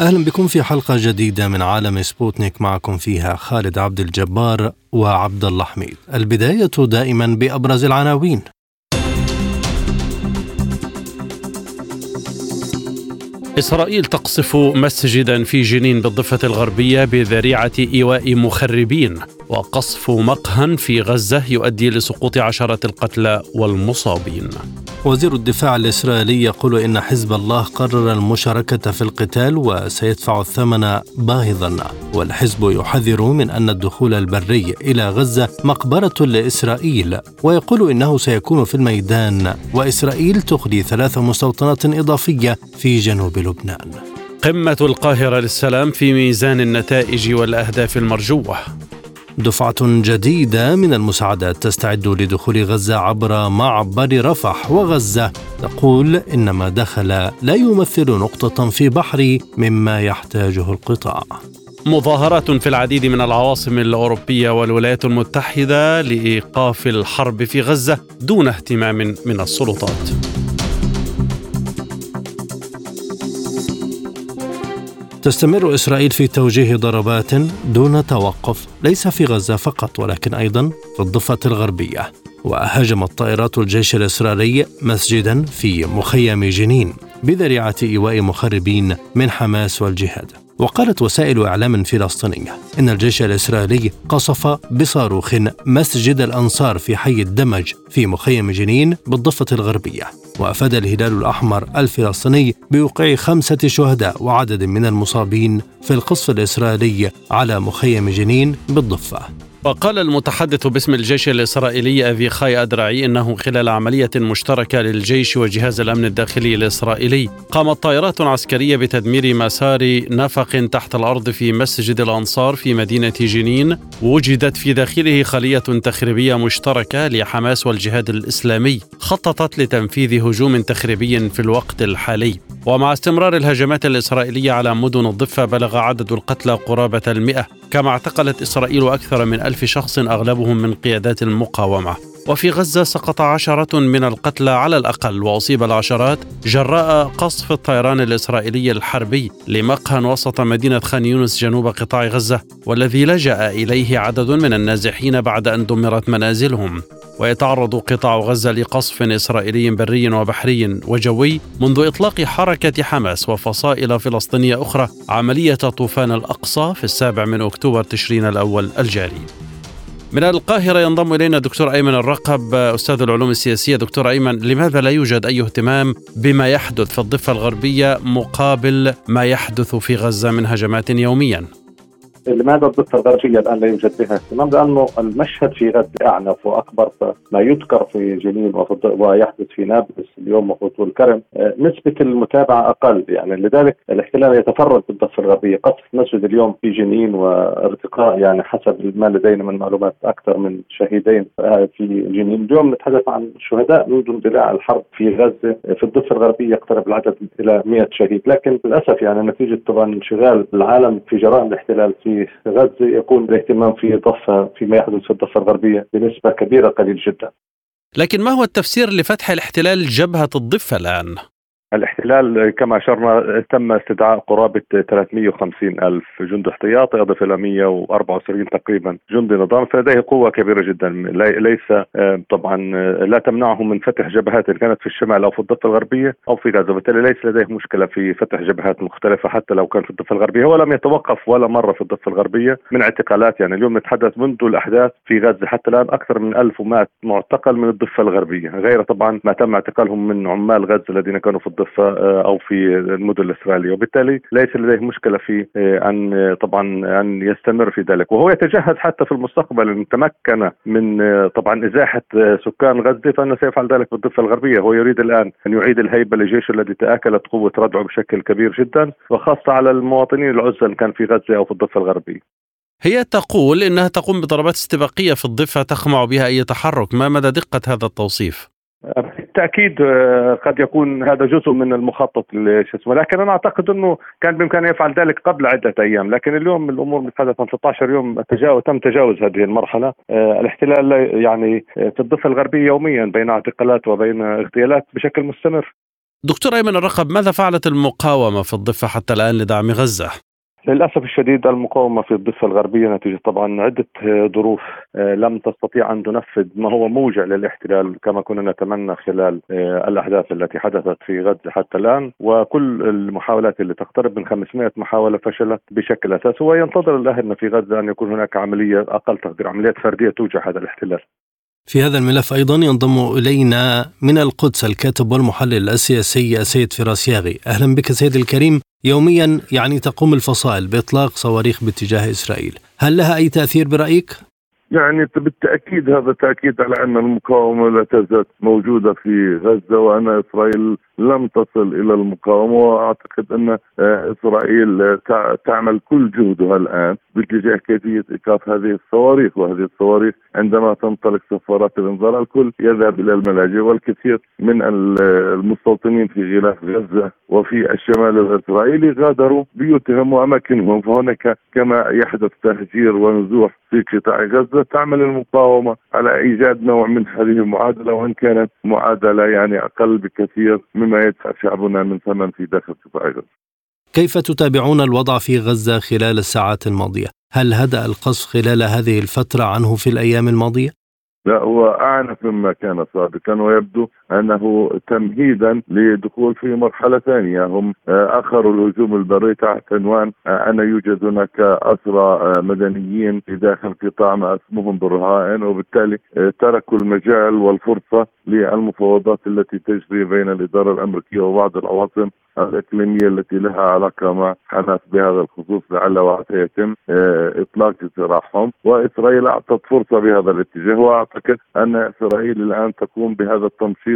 أهلا بكم في حلقة جديدة من عالم سبوتنيك معكم فيها خالد عبد الجبار وعبد الله حميد. البداية دائما بأبرز العناوين. إسرائيل تقصف مسجدا في جنين بالضفة الغربية بذريعة إيواء مخربين وقصف مقهى في غزة يؤدي لسقوط عشرة القتلى والمصابين. وزير الدفاع الإسرائيلي يقول إن حزب الله قرر المشاركة في القتال وسيدفع الثمن باهظا والحزب يحذر من أن الدخول البري إلى غزة مقبرة لإسرائيل ويقول إنه سيكون في الميدان وإسرائيل تخلي ثلاث مستوطنات إضافية في جنوب لبنان. قمة القاهرة للسلام في ميزان النتائج والأهداف المرجوة. دفعة جديدة من المساعدات تستعد لدخول غزة عبر معبر رفح وغزة. تقول إن ما دخل لا يمثل نقطة في بحري مما يحتاجه القطاع. مظاهرات في العديد من العواصم الأوروبية والولايات المتحدة لإيقاف الحرب في غزة دون اهتمام من السلطات. تستمر إسرائيل في توجيه ضربات دون توقف ليس في غزة فقط ولكن أيضا في الضفة الغربية. وهاجمت طائرات الجيش الإسرائيلي مسجدا في مخيم جنين بذريعة إيواء مخربين من حماس والجهاد. وقالت وسائل إعلام فلسطينية إن الجيش الإسرائيلي قصف بصاروخ مسجد الأنصار في حي الدمج في مخيم جنين بالضفة الغربية. وأفاد الهلال الأحمر الفلسطيني بوقوع خمسة شهداء وعدد من المصابين في القصف الإسرائيلي على مخيم جنين بالضفة. وقال المتحدث باسم الجيش الإسرائيلي أفيخاي أدرعي أنه خلال عملية مشتركة للجيش وجهاز الأمن الداخلي الإسرائيلي قامت طائرات عسكرية بتدمير مسار نفق تحت الأرض في مسجد الأنصار في مدينة جنين وجدت في داخله خلية تخريبية مشتركة لحماس والجهاد الإسلامي خططت لتنفيذ هجوم تخريبي في الوقت الحالي. ومع استمرار الهجمات الإسرائيلية على مدن الضفة بلغ عدد القتلى قرابة المئة. كما اعتقلت إسرائيل أكثر من ألف شخص أغلبهم من قيادات المقاومة. وفي غزة سقط عشرة من القتلى على الأقل وأصيب العشرات جراء قصف الطيران الإسرائيلي الحربي لمقهى وسط مدينة خان يونس جنوب قطاع غزة والذي لجأ إليه عدد من النازحين بعد أن دمرت منازلهم. ويتعرض قطاع غزة لقصف إسرائيلي بري وبحري وجوي منذ إطلاق حركة حماس وفصائل فلسطينية أخرى عملية طوفان الأقصى في السابع من أكتوبر تشرين الأول الجاري. من القاهرة ينضم إلينا دكتور أيمن الرقب أستاذ العلوم السياسية دكتور أيمن لماذا لا يوجد أي اهتمام بما يحدث في الضفة الغربية مقابل ما يحدث في غزة من هجمات يوميا؟ لماذا الضفه الغربيه الآن لا يوجد بها اهتمام؟ لأنه المشهد في غزة أعنف وأكبر ما يذكر في جنين ويحدث في نابلس اليوم والكرم آه، نسبة المتابعة أقل يعني لذلك الاحتلال يتفرد بالضفه الغربية. قصف مسجد اليوم في جنين وارتقاء يعني حسب ما لدينا من معلومات أكثر من شهيدين آه، في جنين. اليوم نتحدث عن شهداء منذ اندلاع الحرب في غزة. في الضفة الغربية يقترب العدد إلى 100 شهيد. لكن للأسف يعني نتيجة طبعا انشغال العالم في جرائم الاحتلال في غزة يكون الاهتمام في ضفة فيما يحدث في الضفة الغربية بنسبة كبيرة قليل جدا. لكن ما هو التفسير لفتح الاحتلال جبهة الضفة الآن؟ الاحتلال كما أشرنا تم استدعاء قرابة 350 ألف جند احتياطي أضف إلى 174 تقريبا جند نظام فلديه قوة كبيرة جدا. ليس طبعا آه، لا تمنعهم من فتح جبهات إن كانت في الشمال أو في الضفة الغربية أو في غزة. وبالتالي ليس لديه مشكلة في فتح جبهات مختلفة حتى لو كان في الضفة الغربية. ولم يتوقف ولا مرة في الضفة الغربية من اعتقالات. يعني اليوم نتحدث منذ الأحداث في غزة حتى الآن أكثر من 1100 معتقل من الضفة الغربية. غير طبعا ما تم اعتقالهم من عمال غزة الذين كانوا في الضفة آه، أو في المدن الاسرائيليه وبالتالي ليس لديه مشكلة في آه، أن آه، طبعا أن يستمر في ذلك. وهو يتجهز حتى في المستقبل إن تمكن من طبعا إزاحة سكان غزة فإنه سيفعل ذلك بالضفه الغربية. هو يريد الآن أن يعيد الهيبة لجيشه الذي تأكلت قوة ردعه بشكل كبير جدا وخاصة على المواطنين العزل كان في غزة أو في الضفة الغربية. هي تقول إنها تقوم بضربات استباقية في الضفة تخمع بها أي تحرك، ما مدى دقة هذا التوصيف؟ بالتأكيد آه، قد يكون هذا جزء من المخطط شو اسمه لكن أنا أعتقد إنه كان بإمكانه يفعل ذلك قبل عدة أيام لكن اليوم الأمور متحدثه 16 يوم تجاوز تم تجاوز هذه المرحلة آه، الاحتلال يعني في الضفة الغربية يوميا بين اعتقالات وبين اغتيالات بشكل مستمر دكتور أيمن الرقب ماذا فعلت المقاومة في الضفة حتى الآن لدعم غزة؟ للأسف الشديد المقاومة في الضفة الغربية نتيجة طبعا عدة ظروف آه، لم تستطيع أن تنفذ ما هو موجع للاحتلال كما كنا نتمنى خلال آه، الأحداث التي حدثت في غزة حتى الآن. وكل المحاولات اللي تقترب من 500 محاولة فشلت بشكل أساسي وينتظر الاهلنا في غزة أن يكون هناك عملية أقل تقدير عمليات فردية توجع هذا الاحتلال. في هذا الملف أيضا ينضم إلينا من القدس الكاتب والمحلل السياسي سيد فراس ياغي. أهلا بك سيد الكريم. يوميا يعني تقوم الفصائل بإطلاق صواريخ باتجاه إسرائيل هل لها أي تأثير برأيك؟ يعني بالتأكيد هذا تأكيد على أن المقاومة لا تزال موجودة في غزة وأن إسرائيل لم تصل إلى المقاومة وأعتقد أن آه، إسرائيل آه، تعمل كل جهدها الآن باتجاه كيفية إيقاف هذه الصواريخ وهذه الصواريخ عندما تنطلق سفارات الإنذار الكل يذهب إلى الملاجئ والكثير من المستوطنين في غلاف غزة وفي الشمال الإسرائيلي غادروا بيوتهم وأماكنهم. فهناك كما يحدث تهجير ونزوح في قطاع غزة. تعمل المقاومة على إيجاد نوع من هذه المعادلة وإن كانت معادلة يعني أقل بكثير مما يدفع شعبنا من ثمن في داخل قطاع غزه. كيف تتابعون الوضع في غزة خلال الساعات الماضية؟ هل هدأ القصف خلال هذه الفترة عنه في الأيام الماضية؟ لا هو أعنف مما كان سابقا ويبدو أنه تمهيدا لدخول في مرحلة ثانية. هم آه، اخروا الهجوم البري تحت عنوان آه، ان يوجد هناك اسرى آه، مدنيين في داخل قطاع ما اسمهم بالرهائن وبالتالي تركوا المجال والفرصة للمفاوضات التي تجري بين الإدارة الأمريكية وبعض العواصم الإقليمية التي لها علاقة مع حماس بهذا الخصوص لعل وعسى يتم إطلاق سراحهم. وإسرائيل أعطت فرصة بهذا الاتجاه وأعتقد أن إسرائيل الآن تقوم بهذا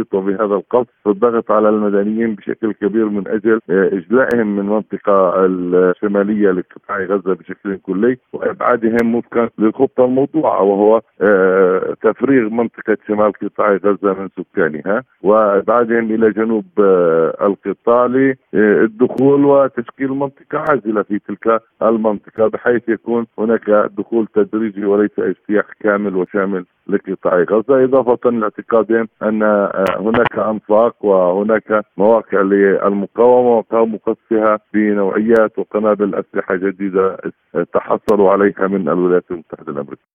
التنشيط وبهذا القصف الضغط على المدنيين بشكل كبير من أجل إجلائهم من المنطقة الشمالية لقطاع غزة بشكل كلي وإبعادهم وفقا للخطه الموضوعه وهو آه، تفريغ منطقة شمال قطاع غزة من سكانها وإبعادهم إلى جنوب آه، القطاع للدخول وتشكيل منطقة عازلة في تلك المنطقة بحيث يكون هناك دخول تدريجي وليس اجتياح كامل وشامل لقطاع غزة. إضافة لاعتقادهم أن آه، هناك أنفاق وهناك مواقع للمقاومة وقاموا قصفها بنوعيات وقنابل أسلحة جديدة تحصلوا عليها من الولايات المتحدة الأمريكية.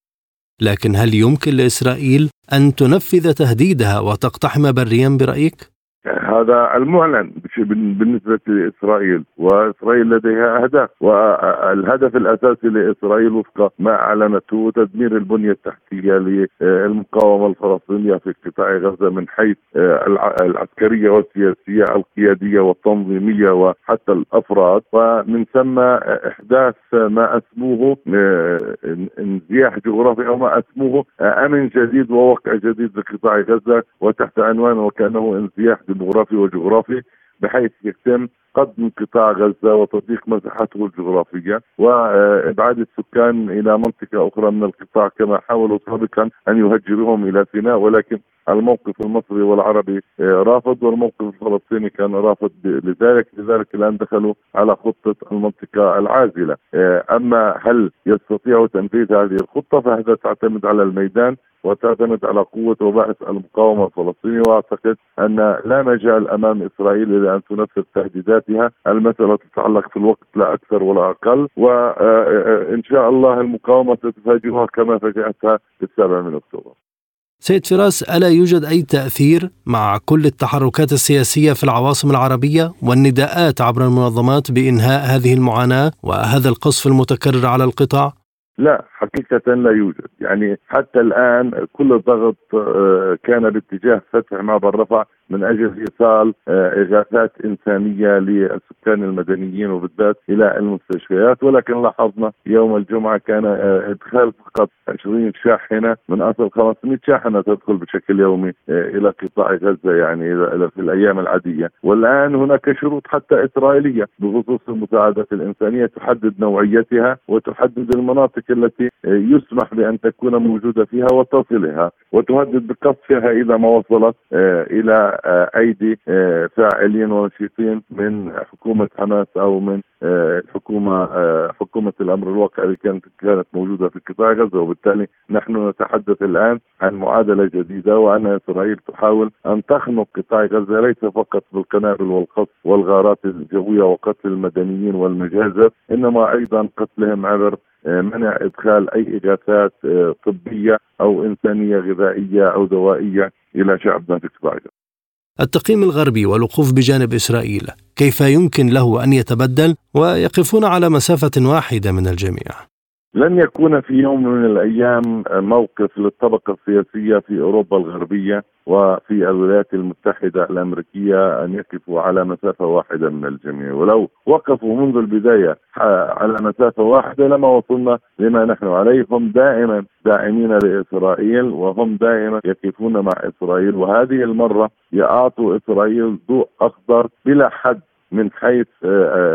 لكن هل يمكن لإسرائيل أن تنفذ تهديدها وتقتحم بريا برأيك؟ هذا المعلن بالنسبة لإسرائيل وإسرائيل لديها أهداف والهدف الأساسي لإسرائيل وفق ما أعلنته تدمير البنية التحتية للمقاومة الفلسطينية في قطاع غزة من حيث العسكرية والسياسية القيادية والتنظيمية وحتى الأفراد. ومن ثم إحداث ما أسموه انزياح جغرافي أو ما أسموه أمن جديد ووقع جديد لقطاع غزة وتحت عنوان وكأنه انزياح ديموغرافي وجغرافي بحيث يتم قدم قطاع غزة وتضييق مساحته الجغرافية وإبعاد السكان إلى منطقة أخرى من القطاع كما حاولوا سابقا أن يهجروهم إلى سيناء ولكن الموقف المصري والعربي رافض والموقف الفلسطيني كان رافض لذلك لذلك الآن دخلوا على خطة المنطقة العازلة. أما هل يستطيعوا تنفيذ هذه الخطة فهذا تعتمد على الميدان وتعتمد على قوة وبعث المقاومة الفلسطينية وأعتقد أن لا مجال أمام إسرائيل إلى أن تنفذ تهديداتها المسألة تتعلق في الوقت لا أكثر ولا أقل وإن شاء الله المقاومة ستفاجئها كما فاجأتها في السابع من أكتوبر سيد فراس ألا يوجد أي تأثير مع كل التحركات السياسية في العواصم العربية والنداءات عبر المنظمات بإنهاء هذه المعاناة وهذا القصف المتكرر على القطاع؟ لا حقيقة لا يوجد. يعني حتى الآن كل الضغط آه، كان باتجاه فتح معبر رفح من أجل إيصال آه، إغاثات إنسانية للسكان المدنيين وبالذات إلى المستشفيات. ولكن لاحظنا يوم الجمعة كان آه، إدخال فقط 20 شاحنة من أصل 500 شاحنة تدخل بشكل يومي إلى قطاع غزة يعني في الأيام العادية. والآن هناك شروط حتى إسرائيلية بخصوص المساعدات الإنسانية تحدد نوعيتها وتحدد المناطق التي يسمح بأن تكون موجودة فيها وتصلها وتهدد بقصفها إذا ما وصلت إلى أيدي فاعلين ونشيطين من حكومة حماس أو من الحكومة حكومة الأمر الواقع اللي كانت كانت موجودة في قطاع غزة وبالتالي نحن نتحدث الآن عن معادلة جديدة وان إسرائيل تحاول أن تخنق قطاع غزة ليس فقط بالقنابل والقصف والغارات الجوية وقتل المدنيين والمجازر إنما أيضا قتلهم عبر منع إدخال أي إغاثات طبية أو إنسانية غذائية أو دوائية إلى شعبنا في قطاع غزة. التقييم الغربي والوقوف بجانب إسرائيل كيف يمكن له أن يتبدل؟ ويقفون على مسافة واحدة من الجميع. لن يكون في يوم من الأيام موقف للطبقة السياسية في أوروبا الغربية وفي الولايات المتحدة الأمريكية أن يقفوا على مسافة واحدة من الجميع. ولو وقفوا منذ البداية على مسافة واحدة لما وصلنا لما نحن عليه هم دائما داعمين لإسرائيل وهم دائما يقفون مع إسرائيل. وهذه المرة يعطوا إسرائيل ضوء أخضر بلا حد. من حيث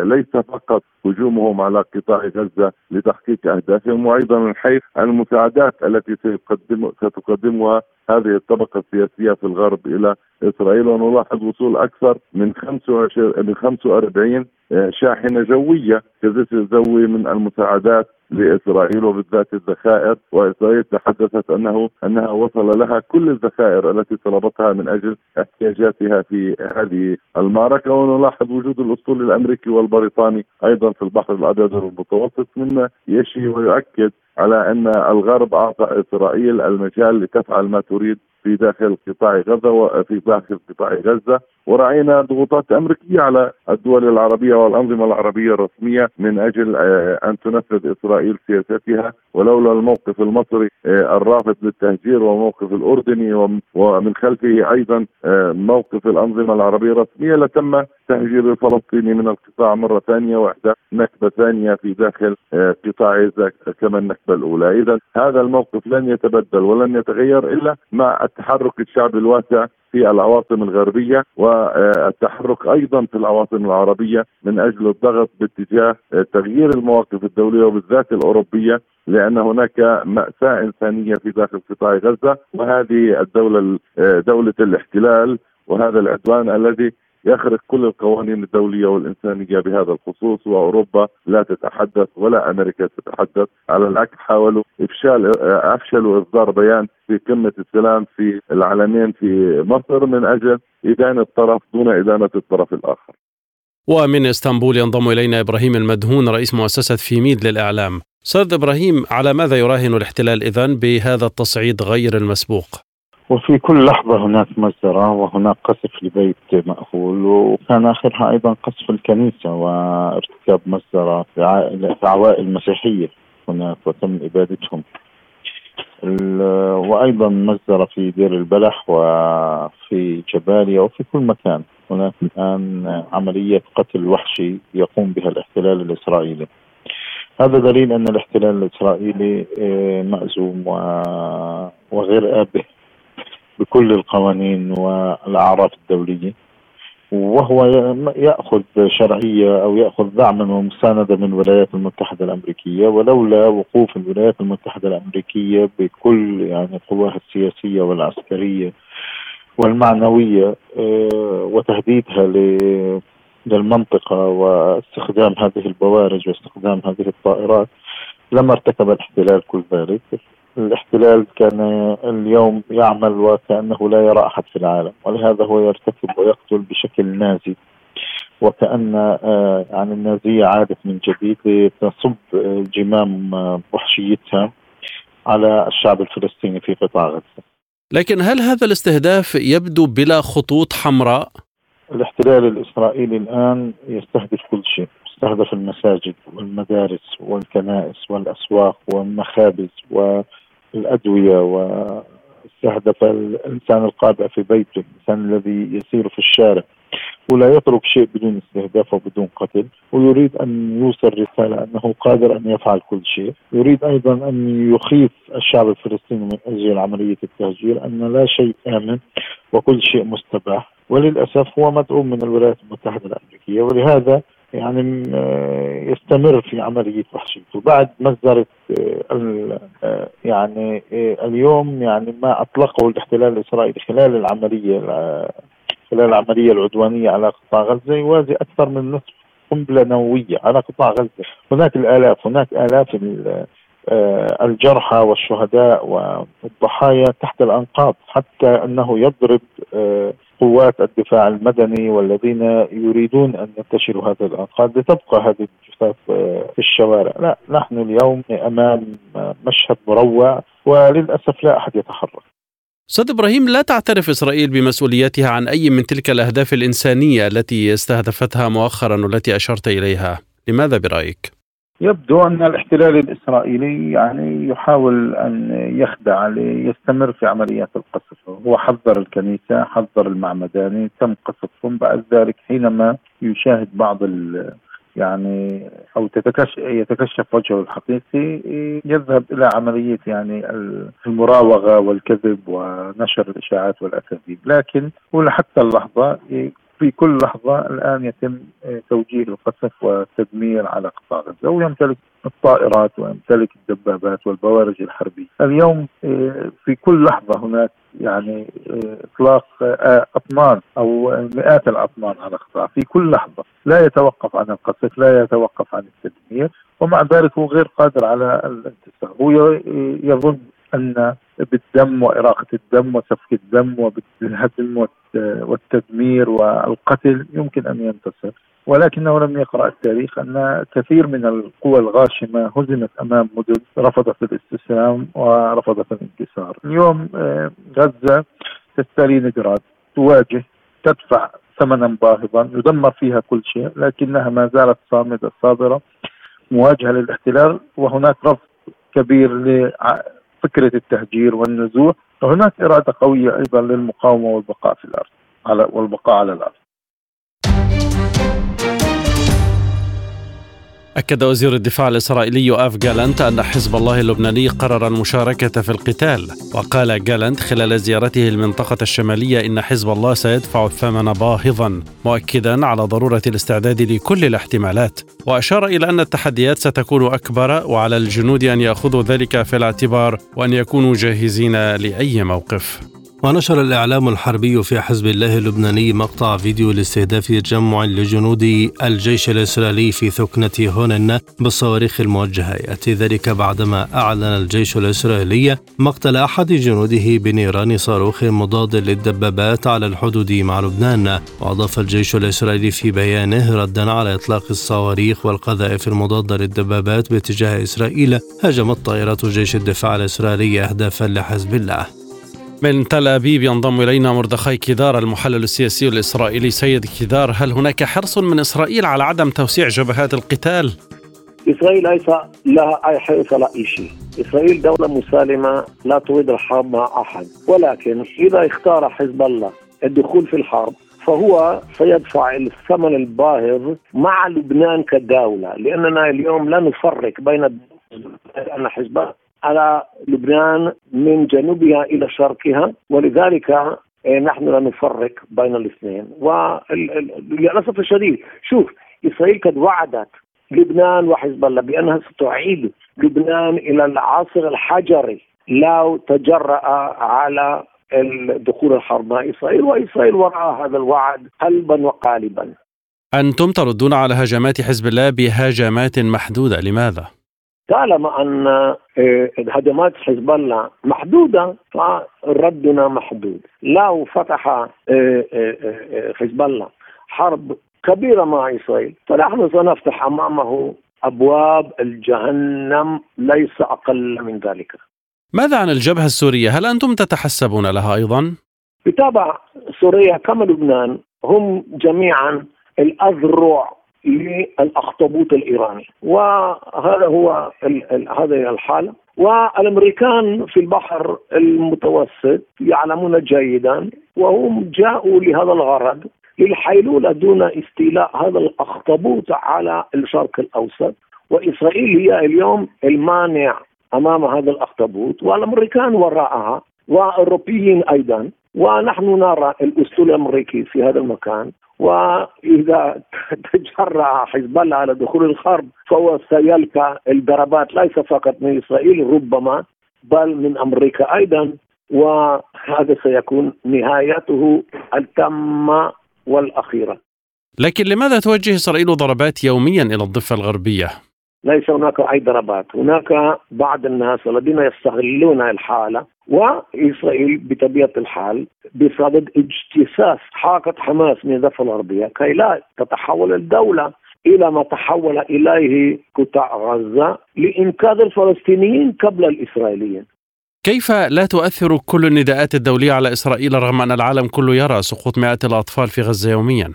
ليس فقط هجومهم على قطاع غزة لتحقيق أهدافهم وأيضا من حيث المساعدات التي سيقدم ستقدمها هذه الطبقة السياسية في الغرب إلى إسرائيل. ونلاحظ وصول أكثر من 25 من 45 شاحنة جويه كجسر جوي من المساعدات لإسرائيل وبالذات الذخائر. وإسرائيل تحدثت انه أنها وصل لها كل الذخائر التي طلبتها من أجل احتياجاتها في هذه المعركة. ونلاحظ وجود الأسطول الأمريكي والبريطاني أيضا في البحر الأبيض المتوسط مما يشي ويؤكد على أن الغرب أعطى إسرائيل المجال لتفعل ما تريد في داخل قطاع غزة وفي داخل قطاع غزة. ورأينا ضغوطات أمريكية على الدول العربية والأنظمة العربية الرسمية من أجل أن تنفذ إسرائيل سياستها. ولولا الموقف المصري الرافض للتهجير والموقف الأردني ومن خلفه أيضا موقف الأنظمة العربية الرسمية لتم تهجير الفلسطيني من القطاع مرة ثانية وإحداث نكبة ثانية في داخل قطاع غزه كما النكبة الأولى، إذا هذا الموقف لن يتبدل ولن يتغير إلا مع التحرك الشعبي الواسع في العواصم الغربية والتحرك أيضا في العواصم العربية من أجل الضغط باتجاه تغيير المواقف الدولية وبالذات الأوروبية لأن هناك مأساة إنسانية في داخل قطاع غزة وهذه الدولة دولة الاحتلال وهذا العدوان الذي يخرق كل القوانين الدولية والانسانيه بهذا الخصوص وأوروبا لا تتحدث ولا أمريكا تتحدث على العكس حاولوا إفشال أفشلوا إصدار بيان في قمة السلام في العالمين في مصر من أجل إدانة الطرف دون إدانة الطرف الآخر. ومن إسطنبول ينضم إلينا إبراهيم المدهون رئيس مؤسسة فيميد للإعلام. أستاذ إبراهيم على ماذا يراهن الاحتلال اذا بهذا التصعيد غير المسبوق؟ وفي كل لحظة هناك مجزرة وهناك قصف لبيت مأهول وكان آخرها أيضا قصف الكنيسة وارتكاب مجزرة في, عوائل مسيحية هناك وتم إبادتهم. وأيضا مجزرة في دير البلح وفي جباليا وفي كل مكان. هناك الآن عملية قتل وحشي يقوم بها الاحتلال الإسرائيلي. هذا دليل أن الاحتلال الإسرائيلي مأزوم وغير آبه. بكل القوانين والأعراف الدولية وهو يأخذ شرعية أو يأخذ دعما ومساندة من الولايات المتحدة الأمريكية ولولا وقوف الولايات المتحدة الأمريكية بكل يعني قواها السياسية والعسكرية والمعنوية وتهديدها للمنطقة واستخدام هذه البوارج واستخدام هذه الطائرات لما ارتكب الاحتلال كل ذلك. الاحتلال كان اليوم يعمل وكأنه لا يرى أحد في العالم ولهذا هو يرتكب ويقتل بشكل نازي وكأن يعني النازية عادت من جديد لتصب جمام وحشيتها على الشعب الفلسطيني في قطاع غزة لكن هل هذا الاستهداف يبدو بلا خطوط حمراء؟ الاحتلال الإسرائيلي الآن يستهدف كل شيء يستهدف المساجد والمدارس والكنائس والأسواق والمخابز و الأدوية يستهدف الإنسان القابع في بيته، الإنسان الذي يسير في الشارع ولا يترك شيء بدون استهداف وبدون قتل ويريد أن يوصل رسالة أنه قادر أن يفعل كل شيء، يريد أيضا أن يخيف الشعب الفلسطيني من أجل عملية التهجير أن لا شيء آمن وكل شيء مستباح، وللأسف هو مدعوم من الولايات المتحدة الأمريكية ولهذا يعني آه، يستمر في عملية وحشيته بعد مصدر آه، آه، يعني اليوم يعني ما اطلقه الاحتلال الإسرائيلي خلال العملية خلال العملية العدوانية على قطاع غزة. يوازي أكثر من نصف قنبلة نووية على قطاع غزة، هناك الآلاف هناك آلاف الجرحى والشهداء والضحايا تحت الأنقاض حتى أنه يضرب قوات الدفاع المدني والذين يريدون أن ينتشروا هذه الأنقاض لتبقى هذه الجثث في الشوارع، لا نحن اليوم أمام مشهد مروع وللأسف لا أحد يتحرك. أستاذ إبراهيم لا تعترف إسرائيل بمسؤوليتها عن أي من تلك الأهداف الإنسانية التي استهدفتها مؤخرا والتي أشرت إليها، لماذا برأيك؟ يبدو أن الاحتلال الإسرائيلي يعني يحاول أن يخدع ليستمر في عمليات القصف، هو حذر الكنيسة، حذر المعمداني، تم قصفهم. بعد ذلك حينما يشاهد بعض ال يعني أو تتكشف يتكشف وجهه الحقيقي يذهب إلى عملية يعني المراوغة والكذب ونشر الإشاعات والأكاذيب، لكن هو حتى اللحظة في كل لحظة الآن يتم آه، توجيه القصف والتدمير على قطاع غزة ويمتلك الطائرات ويمتلك الدبابات والبوارج الحربية. اليوم آه، في كل لحظة هناك يعني آه، إطلاق أطنان أو مئات الأطنان على قطاع. في كل لحظة لا يتوقف عن القصف لا يتوقف عن التدمير ومع ذلك هو غير قادر على الانتصار هو يظن أن بالدم وإراقة الدم وسفك الدم وبالهدم والتدمير والقتل يمكن أن ينتصر ولكنه لم يقرأ التاريخ أن كثير من القوى الغاشمة هزمت أمام مدن رفضت الاستسلام ورفضت الانتصار. اليوم آه، غزة تستري نجراد تواجه تدفع ثمنا باهظا يدمر فيها كل شيء لكنها ما زالت صامدة صابره مواجهة للاحتلال وهناك رفض كبير فكرة التهجير والنزوح وهناك إرادة قوية أيضا للمقاومة والبقاء في الأرض على والبقاء على الأرض. أكد وزير الدفاع الإسرائيلي يوآف جالنت أن حزب الله اللبناني قرر المشاركة في القتال وقال جالنت خلال زيارته المنطقة الشمالية إن حزب الله سيدفع الثمن باهظا مؤكدا على ضرورة الاستعداد لكل الاحتمالات. وأشار إلى أن التحديات ستكون أكبر وعلى الجنود أن يأخذوا ذلك في الاعتبار وأن يكونوا جاهزين لأي موقف. ونشر الإعلام الحربي في حزب الله اللبناني مقطع فيديو لاستهداف تجمع لجنود الجيش الإسرائيلي في ثكنة هونن بالصواريخ الموجهة. يأتي ذلك بعدما أعلن الجيش الإسرائيلي مقتل أحد جنوده بنيران صاروخ مضاد للدبابات على الحدود مع لبنان. وأضاف الجيش الإسرائيلي في بيانه ردا على إطلاق الصواريخ والقذائف المضادة للدبابات باتجاه إسرائيل. هاجمت طائرات جيش الدفاع الإسرائيلي أهدافا لحزب الله. من تل أبيب ينضم إلينا مردخاي كيدار المحلل السياسي الإسرائيلي سيد كيدار هل هناك حرص من إسرائيل على عدم توسيع جبهات القتال؟ إسرائيل ليس لها أي حرص على أي شيء. إسرائيل دولة مسالمة لا تريد الحرب مع أحد. ولكن إذا اختار حزب الله الدخول في الحرب فهو سيدفع الثمن الباهظ مع لبنان كدولة. لأننا اليوم لا نفرق بين أن حزب على لبنان من جنوبها إلى شرقها ولذلك آه، نحن لا نفرق بين الاثنين وللأسف الشديد شوف إسرائيل قد وعدت لبنان وحزب الله بأنها ستعيد لبنان إلى العصر الحجري لو تجرأ على دخول الحرب مع إسرائيل وإسرائيل وراء هذا الوعد قلبا وقالبا. أنتم تردون على هجمات حزب الله بهجمات محدودة، لماذا؟ طالما أن آه، هجمات حزب الله محدودة فردنا محدود لو فتح آه، آه، حزب الله حرب كبيرة مع إسرائيل فنحن سنفتح أمامه أبواب الجهنم ليس أقل من ذلك. ماذا عن الجبهة السورية؟ هل أنتم تتحسبون لها أيضا؟ بتابع سوريا كما لبنان هم جميعا الأذرع للأخطبوط الإيراني. وهذا هو هذه الحاله والأمريكان في البحر المتوسط يعلمون جيدا وهم جاءوا لهذا الغرض للحيلولة دون استيلاء هذا الأخطبوط على الشرق الأوسط. وإسرائيل هي اليوم المانع أمام هذا الأخطبوط. والأمريكان وراءها واوروبيين أيضا. ونحن نرى الأسطول الأمريكي في هذا المكان. وإذا تجرع حزب الله على دخول الحرب فهو سيلقى الضربات ليس فقط من إسرائيل ربما بل من أمريكا أيضا وهذا سيكون نهايته التامة والأخيرة. لكن لماذا توجه إسرائيل ضربات يوميا إلى الضفة الغربية؟ ليس هناك أي ضربات، هناك بعض الناس الذين يستغلون الحالة وإسرائيل بطبيعة الحال بصدد اجتثاث حركة حماس من الضفة الغربية كي لا تتحول الدولة إلى ما تحول إليه قطاع غزة لإنقاذ الفلسطينيين قبل الإسرائيليين. كيف لا تؤثر كل النداءات الدولية على إسرائيل رغم أن العالم كله يرى سقوط مئات الأطفال في غزة يوميا؟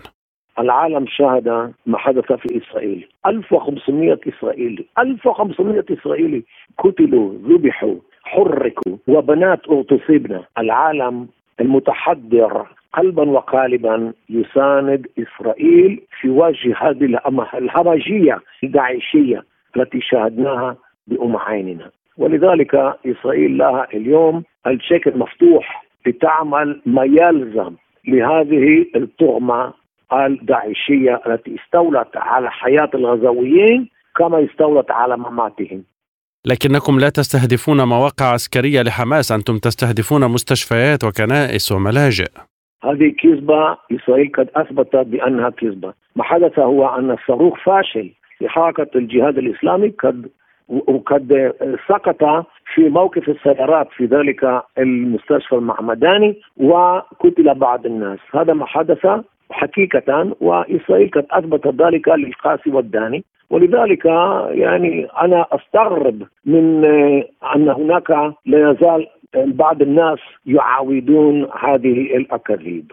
العالم شاهد ما حدث في إسرائيل. 1500 إسرائيلي. 1500 إسرائيلي قتلوا ذبحوا حركوا وبنات اغتصبن العالم المتحضر قلبا وقالبا يساند إسرائيل في وجه هذه الهمجية الداعشية التي شاهدناها بأم عيننا. ولذلك إسرائيل لها اليوم الشيك المفتوح لتعمل ما يلزم لهذه التهمه الداعشيه التي استولت على حياة الغزاويين كما استولت على مماتهم. لكنكم لا تستهدفون مواقع عسكرية لحماس أنتم تستهدفون مستشفيات وكنائس وملاجئ. هذه كذبة إسرائيل قد اثبتت بأنها كذبة. ما حدث هو أن الصاروخ فاشل في حركة الجهاد الإسلامي قد وقد سقط في موقف السيارات في ذلك المستشفى المعمداني وقتل بعض الناس. هذا ما حدث حقيقة وإسرائيل قد أثبتت ذلك للقاسي والداني. ولذلك يعني أنا أستغرب من أن هناك لا يزال بعض الناس يعاودون هذه الأكاذيب.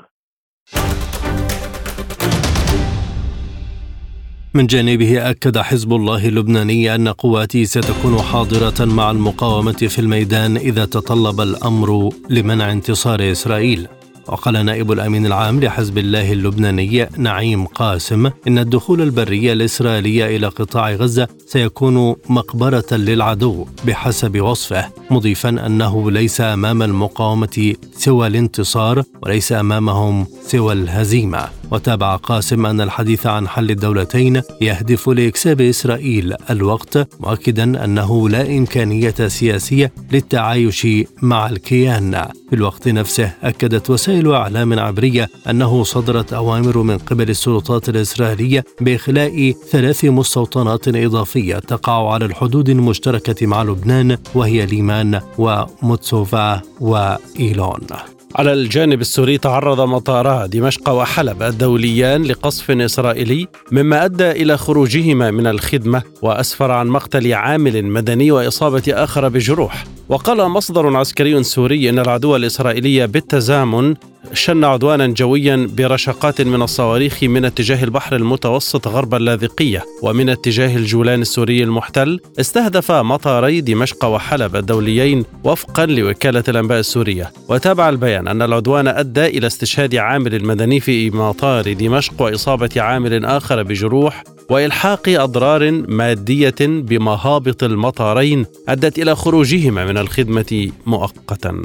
من جانبه أكد حزب الله اللبناني أن قواته ستكون حاضرة مع المقاومة في الميدان إذا تطلب الأمر لمنع انتصار إسرائيل. وقال نائب الأمين العام لحزب الله اللبناني نعيم قاسم إن الدخول البري الإسرائيلي إلى قطاع غزة سيكون مقبرة للعدو بحسب وصفه مضيفا أنه ليس أمام المقاومة سوى الانتصار وليس أمامهم سوى الهزيمة. وتابع قاسم أن الحديث عن حل الدولتين يهدف لإكساب إسرائيل الوقت مؤكدا أنه لا إمكانية سياسية للتعايش مع الكيان. في الوقت نفسه أكدت وسائل إعلام عبرية أنه صدرت أوامر من قبل السلطات الإسرائيلية بإخلاء ثلاث مستوطنات إضافية تقع على الحدود المشتركة مع لبنان وهي ليمان وموتسوفا وإيلون. على الجانب السوري تعرض مطارا دمشق وحلب الدوليان لقصف إسرائيلي مما أدى إلى خروجهما من الخدمة وأسفر عن مقتل عامل مدني وإصابة آخر بجروح. وقال مصدر عسكري سوري إن العدو الإسرائيلي بالتزامن شن عدوانا جويا برشقات من الصواريخ من اتجاه البحر المتوسط غرب اللاذقية ومن اتجاه الجولان السوري المحتل استهدف مطاري دمشق وحلب الدوليين وفقا لوكالة الأنباء السورية. وتابع البيان أن العدوان أدى إلى استشهاد عامل مدني في مطار دمشق وإصابة عامل آخر بجروح وإلحاق أضرار مادية بمهابط المطارين أدت إلى خروجهما من الخدمة مؤقتا.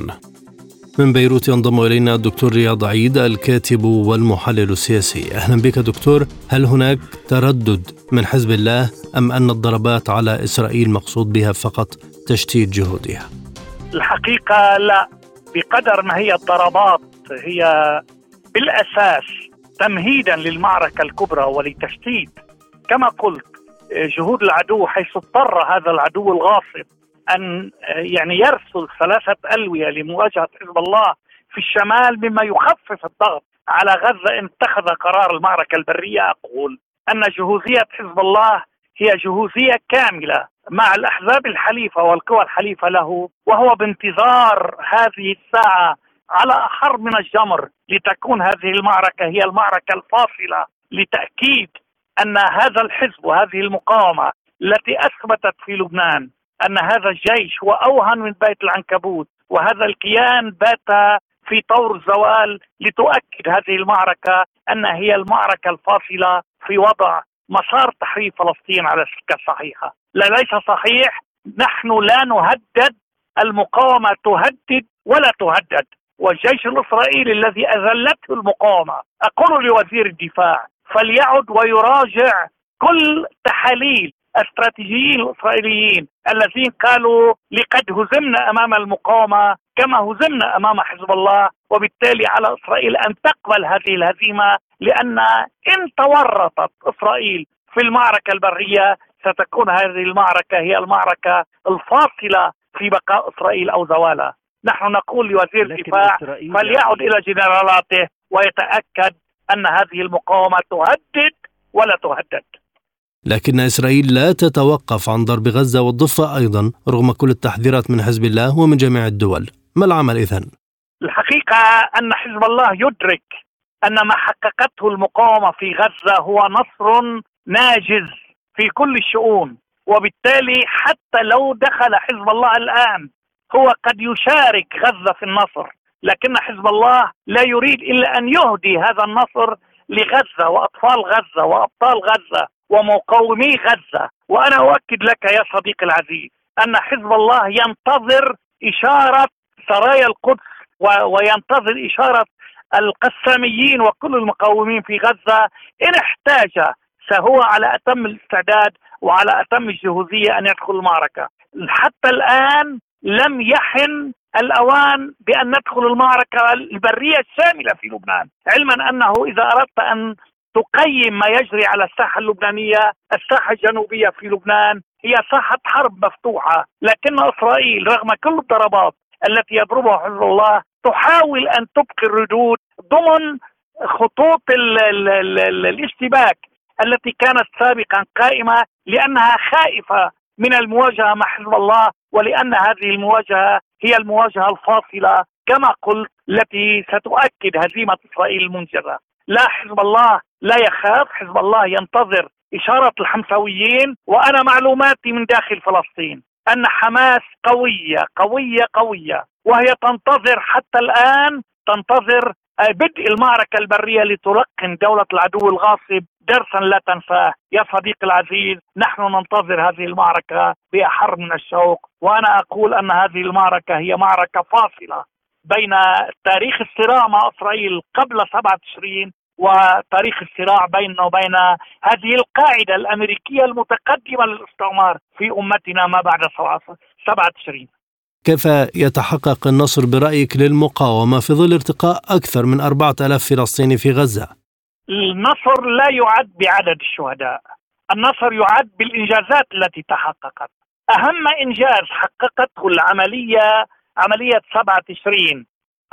من بيروت ينضم إلينا الدكتور رياض عيد الكاتب والمحلل السياسي. أهلا بك دكتور. هل هناك تردد من حزب الله أم أن الضربات على إسرائيل مقصود بها فقط تشتيت جهودها؟ الحقيقة لا. بقدر ما هي الضربات هي بالأساس تمهيدا للمعركة الكبرى ولتشتيت. كما قلت جهود العدو حيث اضطر هذا العدو الغاصب أن يعني يرسل ثلاثة ألوية لمواجهة حزب الله في الشمال مما يخفف الضغط على غزة إن اتخذ قرار المعركة البرية. أقول أن جهوزية حزب الله هي جهوزية كاملة مع الأحزاب الحليفة والقوى الحليفة له وهو بانتظار هذه الساعة على أحر من الجمر لتكون هذه المعركة هي المعركة الفاصلة لتأكيد أن هذا الحزب وهذه المقاومة التي أثبتت في لبنان أن هذا الجيش هو أوهن من بيت العنكبوت وهذا الكيان بات في طور الزوال لتؤكد هذه المعركة أنها هي المعركة الفاصلة في وضع مسار تحرير فلسطين على السكة الصحيحة لا ليس صحيح نحن لا نهدد المقاومة تهدد ولا تهدد والجيش الإسرائيلي الذي أذلته المقاومة. أقول لوزير الدفاع فليعد ويراجع كل تحاليل استراتيجيين الإسرائيليين الذين قالوا لقد هزمنا أمام المقاومة كما هزمنا أمام حزب الله وبالتالي على إسرائيل أن تقبل هذه الهزيمة لأن إن تورطت إسرائيل في المعركة البرية ستكون هذه المعركة هي المعركة الفاصلة في بقاء إسرائيل أو زوالها. نحن نقول لوزير الدفاع فليعد إلى جنرالاته ويتأكد أن هذه المقاومة تهدد ولا تهدد. لكن إسرائيل لا تتوقف عن ضرب غزة والضفة أيضا رغم كل التحذيرات من حزب الله ومن جميع الدول. ما العمل إذن؟ الحقيقة أن حزب الله يدرك أن ما حققته المقاومة في غزة هو نصر ناجز في كل الشؤون وبالتالي حتى لو دخل حزب الله الآن هو قد يشارك غزة في النصر. لكن حزب الله لا يريد إلا أن يهدي هذا النصر لغزة وأطفال غزة وأبطال غزة. ومقاومي غزة. وأنا أؤكد لك يا صديقي العزيز أن حزب الله ينتظر إشارة سرايا القدس وينتظر إشارة القساميين وكل المقاومين في غزة. إن احتاج فهو على أتم الاستعداد وعلى أتم الجهوزية أن يدخل المعركة. حتى الآن لم يحن الأوان بأن ندخل المعركة البرية الشاملة في لبنان. علما أنه إذا أردت أن تقيم ما يجري على الساحة اللبنانية. الساحة الجنوبية في لبنان هي ساحة حرب مفتوحة لكن إسرائيل رغم كل الضربات التي يضربها حزب الله تحاول أن تبقي الردود ضمن خطوط ال ال ال ال الاشتباك التي كانت سابقا قائمة لأنها خائفة من المواجهة مع حزب الله ولأن هذه المواجهة هي المواجهة الفاصلة كما قلت التي ستؤكد هزيمة إسرائيل المنجزة. لا حزب الله لا يخاف حزب الله ينتظر إشارة الحمساويين وأنا معلوماتي من داخل فلسطين أن حماس قوية قوية قوية وهي تنتظر حتى الآن تنتظر بدء المعركة البرية لتلقن دولة العدو الغاصب. درسا لا تنساه. يا صديقي العزيز نحن ننتظر هذه المعركة بأحر من الشوق وأنا أقول أن هذه المعركة هي معركة فاصلة بين تاريخ الصراع مع إسرائيل قبل 27 وتاريخ الصراع بيننا وبين هذه القاعدة الأمريكية المتقدمة للاستعمار في أمتنا ما بعد 27 كيف يتحقق النصر برأيك للمقاومة في ظل ارتقاء أكثر من 4000 فلسطيني في غزة؟ النصر لا يعد بعدد الشهداء. النصر يعد بالإنجازات التي تحققت. أهم إنجاز حققته العملية عملية 7 تشرين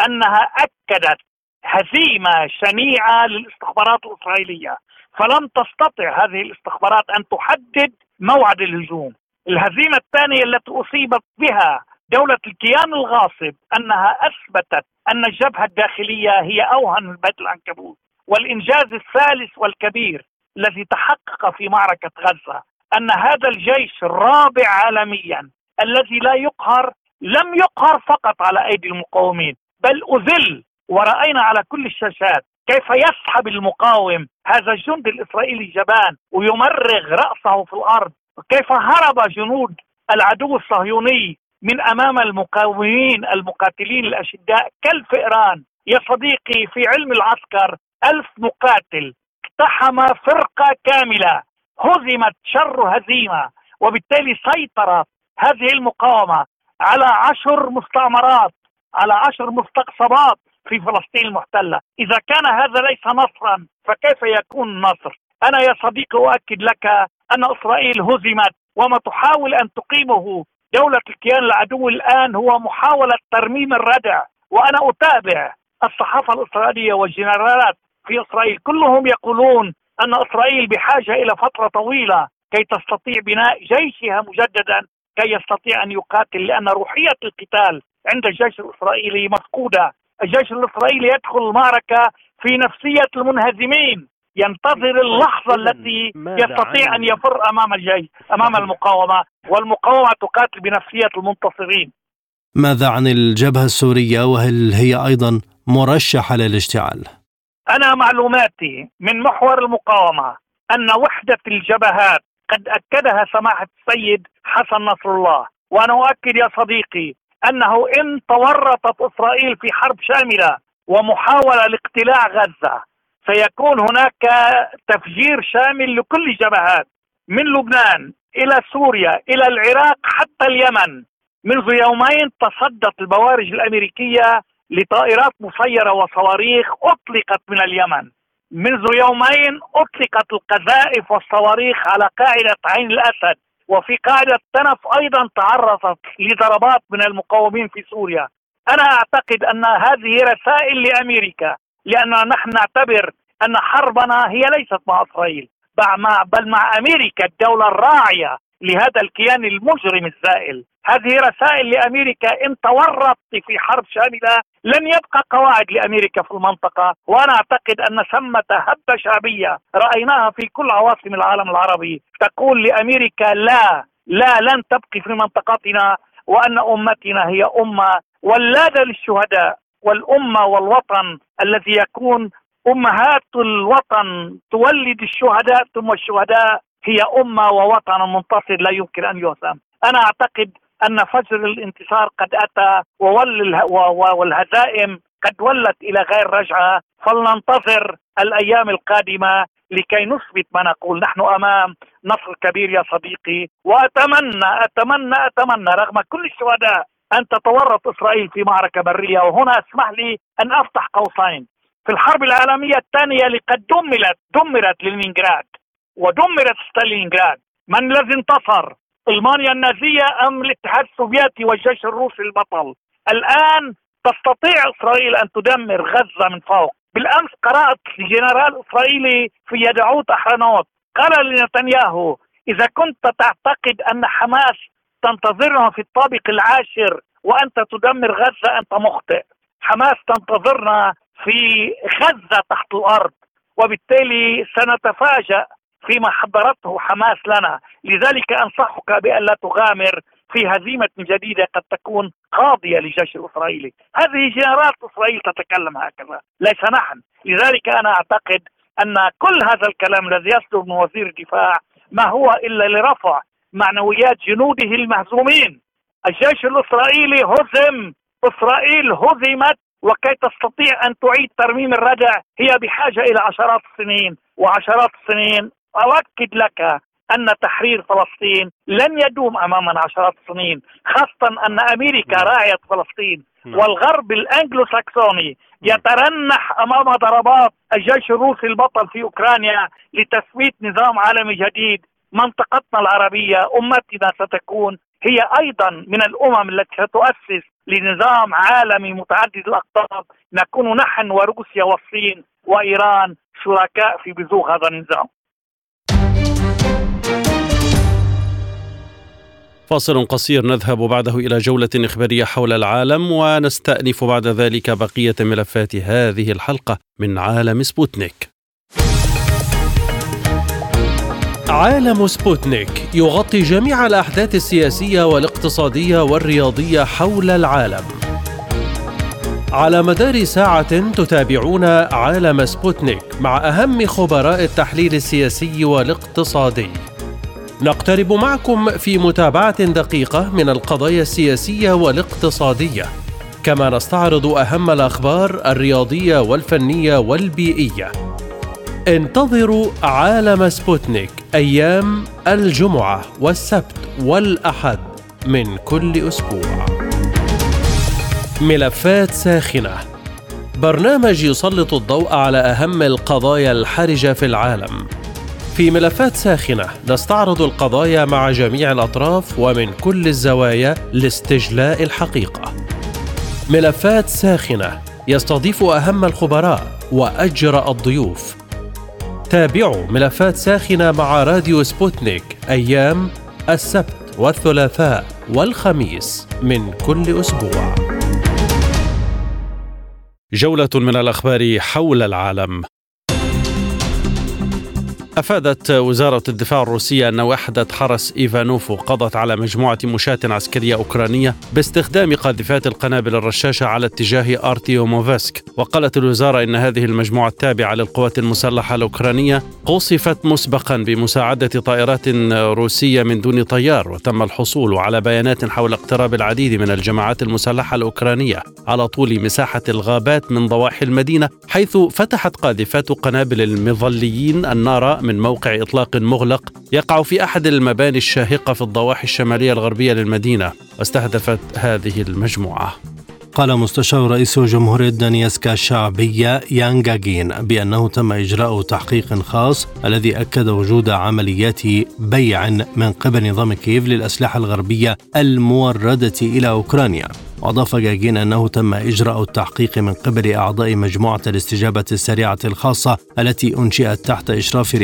أنها أكدت هزيمة شنيعة للاستخبارات الإسرائيلية. فلم تستطع هذه الاستخبارات أن تحدد موعد الهجوم. الهزيمة الثانية التي أصيبت بها دولة الكيان الغاصب أنها أثبتت أن الجبهة الداخلية هي أوهن من بيت العنكبوت. والإنجاز الثالث والكبير الذي تحقق في معركة غزة أن هذا الجيش الرابع عالميا الذي لا يقهر لم يقهر فقط على أيدي المقاومين بل أذل ورأينا على كل الشاشات كيف يسحب المقاوم هذا الجندي الإسرائيلي الجبان ويمرغ رأسه في الأرض كيف هرب جنود العدو الصهيوني من أمام المقاومين المقاتلين الأشداء كالفئران. يا صديقي في علم العسكر ألف مقاتل اقتحم فرقة كاملة هزمت شر هزيمة وبالتالي سيطرت هذه المقاومة على عشر مستعمرات على عشر مستقصبات. في فلسطين المحتلة. إذا كان هذا ليس نصرا فكيف يكون نصر؟ أنا يا صديقي أؤكد لك أن إسرائيل هزمت وما تحاول أن تقيمه. دولة الكيان العدو الآن هو محاولة ترميم الردع وأنا أتابع الصحافة الإسرائيلية والجنرالات في إسرائيل. كلهم يقولون أن إسرائيل بحاجة إلى فترة طويلة كي تستطيع بناء جيشها مجددا كي يستطيع أن يقاتل لأن روحية القتال عند الجيش الإسرائيلي مفقودة. الجيش الإسرائيلي يدخل المعركة في نفسية المنهزمين. ينتظر اللحظة التي يستطيع أن يفر أمام الجيش أمام المقاومة والمقاومة تقاتل بنفسية المنتصرين. ماذا عن الجبهة السورية؟ وهل هي أيضا مرشحة للاشتعال؟ أنا معلوماتي من محور المقاومة أن وحدة الجبهات قد أكدها سماحة السيد حسن نصر الله. وأنا أؤكد يا صديقي أنه إن تورطت إسرائيل في حرب شاملة ومحاولة لاقتلاع غزة سيكون هناك تفجير شامل لكل الجبهات من لبنان إلى سوريا إلى العراق حتى اليمن. منذ يومين تصدت البوارج الأمريكية لطائرات مسيرة وصواريخ أطلقت من اليمن. منذ يومين أطلقت القذائف والصواريخ على قاعدة عين الأسد. وفي قاعدة تنف أيضا تعرضت لضربات من المقاومين في سوريا. أنا أعتقد أن هذه رسائل لأمريكا لأننا نحن نعتبر أن حربنا هي ليست مع إسرائيل بل مع أمريكا الدولة الراعية لهذا الكيان المجرم الزائل. هذه رسائل لأمريكا. إن تورطت في حرب شاملة لن يبقى قواعد لأمريكا في المنطقة. وأنا أعتقد أن ثمه هبة شعبية رأيناها في كل عواصم العالم العربي. تقول لأمريكا لا لا لن تبقي في منطقتنا وأن أمتنا هي أمة ولاده للشهداء والأمة والوطن الذي يكون. أمهات الوطن تولد الشهداء ثم الشهداء هي أمة ووطن منتصر لا يمكن أن يهزم. أنا أعتقد أن فجر الانتصار قد أتى وول والهزائم قد ولت إلى غير رجعة. فلننتظر الأيام القادمة لكي نثبت ما نقول. نحن أمام نصر كبير يا صديقي وأتمنى أتمنى أتمنى رغم كل الشهداء أن تتورط إسرائيل في معركة برية. وهنا اسمح لي أن أفتح قوسين. في الحرب العالمية الثانية لقد دمرت دمرت لينينغراد ودمرت ستالينغراد. من الذي انتصر؟ ألمانيا النازية أم الاتحاد السوفيتي والجيش الروسي البطل؟ الآن تستطيع إسرائيل أن تدمر غزة من فوق. بالأمس قرأت جنرال إسرائيلي في يديعوت أحرونوت. قال لنتنياهو إذا كنت تعتقد أن حماس تنتظرنا في الطابق العاشر وأنت تدمر غزة أنت مخطئ. حماس تنتظرنا في غزة تحت الأرض وبالتالي سنتفاجأ فيما حضرته حماس لنا. لذلك أنصحك بأن لا تغامر في هزيمة جديدة قد تكون قاضية للجيش الإسرائيلي هذه جنرالات إسرائيل تتكلم هكذا ليس نحن. لذلك أنا أعتقد أن كل هذا الكلام الذي يصدر من وزير الدفاع ما هو إلا لرفع معنويات جنوده المهزومين. الجيش الإسرائيلي هزم. إسرائيل هزمت وكي تستطيع أن تعيد ترميم الردع هي بحاجة إلى عشرات السنين وعشرات السنين أؤكد لك أن تحرير فلسطين لن يدوم أمامنا عشرات السنين خاصة أن أمريكا نعم. راعية فلسطين نعم. والغرب الأنجلو ساكسوني. يترنح أمام ضربات الجيش الروسي البطل في أوكرانيا لتثبيت نظام عالمي جديد منطقتنا العربية أمتنا ستكون هي أيضا من الأمم التي ستؤسس لنظام عالمي متعدد الأقطاب نكون نحن وروسيا والصين وإيران شركاء في بزوغ هذا النظام فاصل قصير نذهب بعده إلى جولة إخبارية حول العالم ونستأنف بعد ذلك بقية ملفات هذه الحلقة من عالم سبوتنيك. عالم سبوتنيك يغطي جميع الأحداث السياسية والاقتصادية والرياضية حول العالم. على مدار ساعة تتابعون عالم سبوتنيك مع أهم خبراء التحليل السياسي والاقتصادي. نقترب معكم في متابعة دقيقة من القضايا السياسية والاقتصادية. كما نستعرض أهم الأخبار الرياضية والفنية والبيئية. انتظروا عالم سبوتنيك أيام الجمعة والسبت والأحد من كل أسبوع. ملفات ساخنة. برنامج يسلط الضوء على أهم القضايا الحرجة في العالم. في ملفات ساخنة نستعرض القضايا مع جميع الأطراف ومن كل الزوايا لاستجلاء الحقيقة. ملفات ساخنة يستضيف أهم الخبراء وأجرأ الضيوف. تابعوا ملفات ساخنة مع راديو سبوتنيك أيام السبت والثلاثاء والخميس من كل أسبوع. جولة من الأخبار حول العالم أفادت وزارة الدفاع الروسية أن وحدة حرس إيفانوفو قضت على مجموعة مشاة عسكرية أوكرانية باستخدام قاذفات القنابل الرشاشة على اتجاه أرتيوموفسك وقالت الوزارة إن هذه المجموعة التابعة للقوات المسلحة الأوكرانية قصفت مسبقا بمساعدة طائرات روسية من دون طيار وتم الحصول على بيانات حول اقتراب العديد من الجماعات المسلحة الأوكرانية على طول مساحة الغابات من ضواحي المدينة حيث فتحت قاذفات قنابل المظليين النار من موقع إطلاق مغلق يقع في أحد المباني الشاهقة في الضواحي الشمالية الغربية للمدينة واستهدفت هذه المجموعة. قال مستشار رئيس جمهورية دانيسكا الشعبية يانغاغين بأنه تم إجراء تحقيق خاص الذي أكد وجود عمليات بيع من قبل نظام كييف للأسلحة الغربية الموردة إلى أوكرانيا. وأضاف جاجين أنه تم إجراء التحقيق من قبل أعضاء مجموعة الاستجابة السريعة الخاصة التي أنشئت تحت إشراف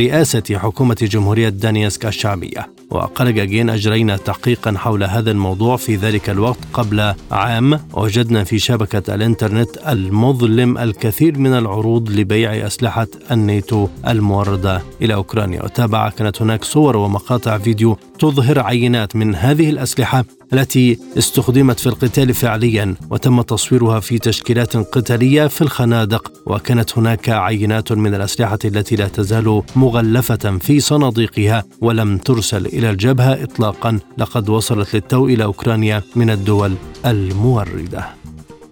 رئاسة حكومة جمهورية دانيسك الشعبية. وقال جاجين أجرينا تحقيقا حول هذا الموضوع في ذلك الوقت قبل عام. وجدنا في شبكة الإنترنت المظلم الكثير من العروض لبيع أسلحة الناتو الموردة إلى أوكرانيا. وتابع كانت هناك صور ومقاطع فيديو تظهر عينات من هذه الأسلحة التي استخدمت في القتال فعليا وتم تصويرها في تشكيلات قتالية في الخنادق. وكانت هناك عينات من الأسلحة التي لا تزال مغلفة في صناديقها ولم ترسل إلى الجبهة اطلاقا لقد وصلت للتو إلى أوكرانيا من الدول الموردة.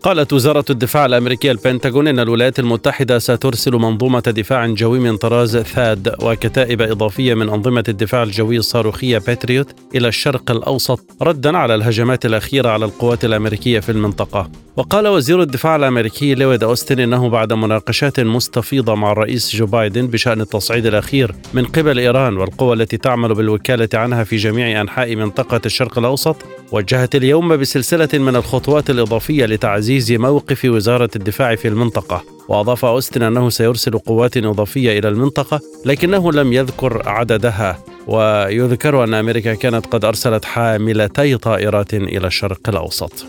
قالت وزارة الدفاع الأمريكية البنتاغون أن الولايات المتحدة سترسل منظومة دفاع جوي من طراز ثاد وكتائب إضافية من أنظمة الدفاع الجوي الصاروخية باتريوت إلى الشرق الأوسط ردا على الهجمات الأخيرة على القوات الأمريكية في المنطقة. وقال وزير الدفاع الأمريكي لويد أوستن إنه بعد مناقشات مستفيضة مع الرئيس جو بايدن بشأن التصعيد الأخير من قبل إيران والقوى التي تعمل بالوكالة عنها في جميع أنحاء منطقة الشرق الأوسط وجهت اليوم بسلسلة من الخطوات الإضافية لتعزيز موقف وزارة الدفاع في المنطقة. وأضاف أوستن أنه سيرسل قوات إضافية إلى المنطقة لكنه لم يذكر عددها. ويذكر أن أمريكا كانت قد أرسلت حاملتي طائرات إلى الشرق الأوسط.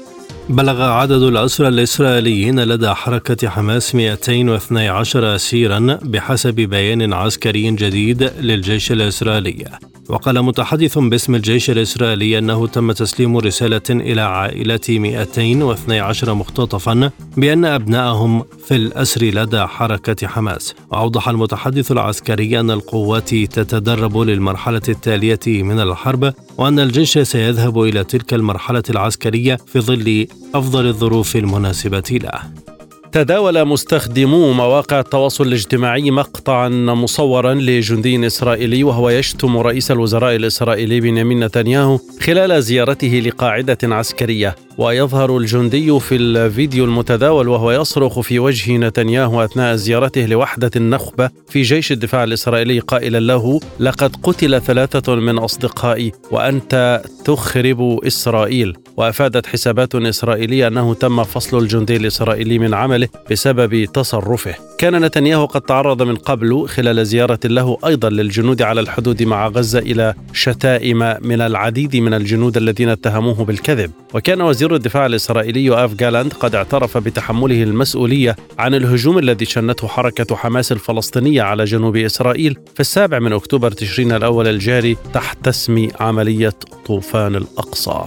بلغ عدد الأسرى الإسرائيليين لدى حركة حماس 212 أسيرا بحسب بيان عسكري جديد للجيش الإسرائيلي. وقال متحدث باسم الجيش الإسرائيلي أنه تم تسليم رسالة إلى عائلة 212 مختطفا بأن أبنائهم في الأسر لدى حركة حماس. وأوضح المتحدث العسكري أن القوات تتدرب للمرحلة التالية من الحرب وأن الجيش سيذهب إلى تلك المرحلة العسكرية في ظل أفضل الظروف المناسبة له. تداول مستخدمو مواقع التواصل الاجتماعي مقطعا مصورا لجندي إسرائيلي وهو يشتم رئيس الوزراء الإسرائيلي بنيامين نتنياهو خلال زيارته لقاعدة عسكرية. ويظهر الجندي في الفيديو المتداول وهو يصرخ في وجه نتنياهو أثناء زيارته لوحدة النخبة في جيش الدفاع الإسرائيلي قائلا له لقد قتل ثلاثة من أصدقائي وأنت تخرب إسرائيل. وأفادت حسابات إسرائيلية أنه تم فصل الجندي الإسرائيلي من عمله بسبب تصرفه. كان نتنياهو قد تعرض من قبل خلال زيارة له أيضا للجنود على الحدود مع غزة إلى شتائم من العديد من الجنود الذين اتهموه بالكذب. وكان وزير الدفاع الإسرائيلي يوآف جالاند قد اعترف بتحمله المسؤولية عن الهجوم الذي شنته حركة حماس الفلسطينية على جنوب إسرائيل في السابع من أكتوبر تشرين الأول الجاري تحت اسم عملية طوفان الأقصى.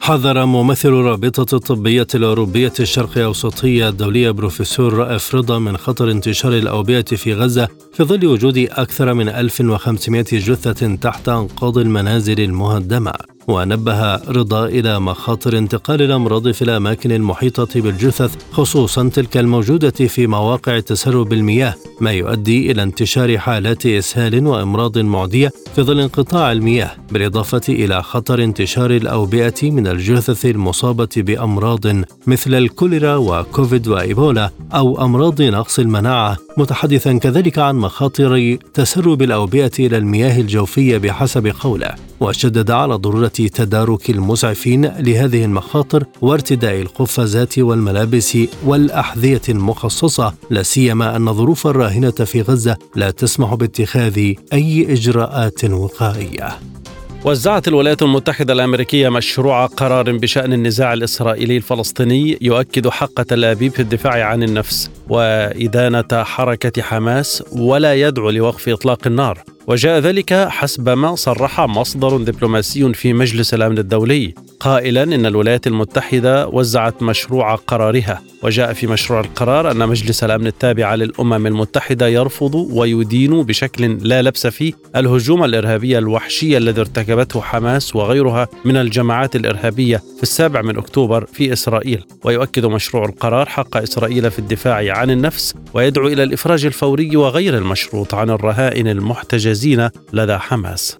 حذر ممثل رابطة الطبية الأوروبية الشرق أوسطية الدولية بروفيسور رضا من خطر انتشار الأوبئة في غزة في ظل وجود أكثر من 1500 جثة تحت أنقاض المنازل المهدمة. ونبه رضا إلى مخاطر انتقال الأمراض في الأماكن المحيطة بالجثث خصوصا تلك الموجودة في مواقع تسرب المياه. ما يؤدي إلى انتشار حالات إسهال وأمراض معدية في ظل انقطاع المياه بالإضافة إلى خطر انتشار الأوبئة من الجثث المصابة بأمراض مثل الكوليرا وكوفيد وإيبولا أو أمراض نقص المناعة. متحدثا كذلك عن مخاطر تسرب الأوبئة إلى المياه الجوفية بحسب قوله. وشدد على ضرورة تدارك المسعفين لهذه المخاطر وارتداء القفازات والملابس والأحذية المخصصة لا سيما أن الظروف الراهنة في غزة لا تسمح باتخاذ أي إجراءات وقائية. وزعت الولايات المتحدة الأمريكية مشروع قرار بشأن النزاع الإسرائيلي الفلسطيني يؤكد حق تل أبيب في الدفاع عن النفس وإدانة حركة حماس ولا يدعو لوقف إطلاق النار. وجاء ذلك حسب ما صرح مصدر دبلوماسي في مجلس الأمن الدولي قائلا إن الولايات المتحدة وزعت مشروع قرارها. وجاء في مشروع القرار أن مجلس الأمن التابع للأمم المتحدة يرفض ويدين بشكل لا لبس فيه الهجوم الإرهابي الوحشي الذي ارتكبته حماس وغيرها من الجماعات الإرهابية في السابع من أكتوبر في إسرائيل. ويؤكد مشروع القرار حق إسرائيل في الدفاع عن النفس ويدعو إلى الإفراج الفوري وغير المشروط عن الرهائن المحتجزين لدى حماس.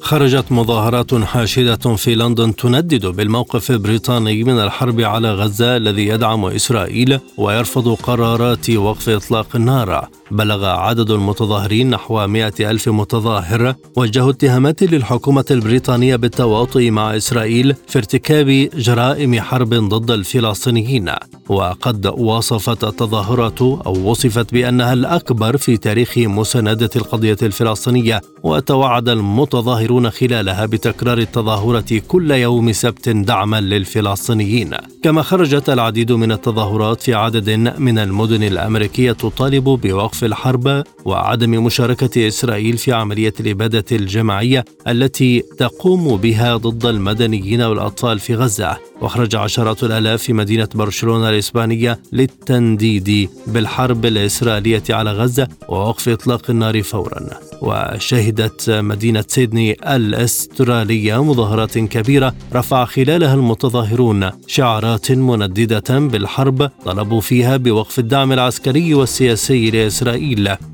خرجت مظاهرات حاشدة في لندن تندد بالموقف البريطاني من الحرب على غزة الذي يدعم إسرائيل ويرفض قرارات وقف إطلاق النار. بلغ عدد المتظاهرين نحو مئة ألف متظاهر وجهوا اتهامات للحكومة البريطانية بالتواطؤ مع إسرائيل في ارتكاب جرائم حرب ضد الفلسطينيين. وقد وصفت التظاهرات أو وصفت بأنها الأكبر في تاريخ مساندة القضية الفلسطينية وتوعد المتظاهرون خلالها بتكرار التظاهرة كل يوم سبت دعما للفلسطينيين. كما خرجت العديد من التظاهرات في عدد من المدن الأمريكية تطالب بوقف وقف الحرب وعدم مشاركة إسرائيل في عملية الإبادة الجماعية التي تقوم بها ضد المدنيين والأطفال في غزة. وخرج عشرات الآلاف في مدينة برشلونة الإسبانية للتنديد بالحرب الإسرائيلية على غزة ووقف إطلاق النار فورا. وشهدت مدينة سيدني الأسترالية مظاهرات كبيرة رفع خلالها المتظاهرون شعارات منددة بالحرب طلبوا فيها بوقف الدعم العسكري والسياسي لإسرائيل.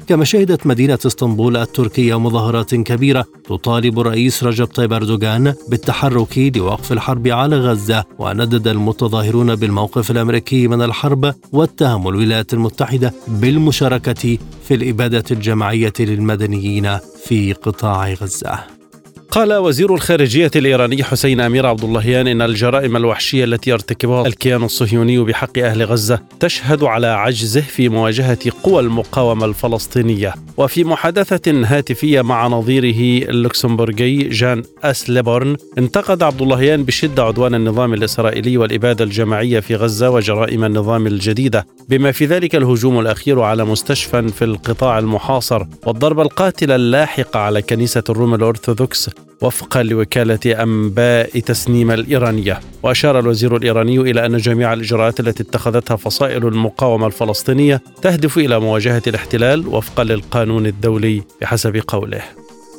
كما شهدت مدينة إسطنبول التركية مظاهرات كبيرة تطالب الرئيس رجب طيب أردوغان بالتحرك لوقف الحرب على غزة وندد المتظاهرون بالموقف الأمريكي من الحرب واتهموا الولايات المتحدة بالمشاركة في الإبادة الجماعية للمدنيين في قطاع غزة. قال وزير الخارجية الإيراني حسين أمير عبد اللهيان إن الجرائم الوحشية التي يرتكبها الكيان الصهيوني بحق أهل غزة تشهد على عجزه في مواجهة قوى المقاومة الفلسطينية. وفي محادثة هاتفية مع نظيره اللوكسمبورغي جان أسليبورن انتقد عبد اللهيان بشدة عدوان النظام الإسرائيلي والإبادة الجماعية في غزة وجرائم النظام الجديدة بما في ذلك الهجوم الأخير على مستشفى في القطاع المحاصر والضربة القاتلة اللاحقة على كنيسة الروم الأرثوذكس وفقا لوكالة أنباء تسنيم الإيرانية. وأشار الوزير الإيراني إلى أن جميع الإجراءات التي اتخذتها فصائل المقاومة الفلسطينية تهدف إلى مواجهة الاحتلال وفقا للقانون الدولي بحسب قوله.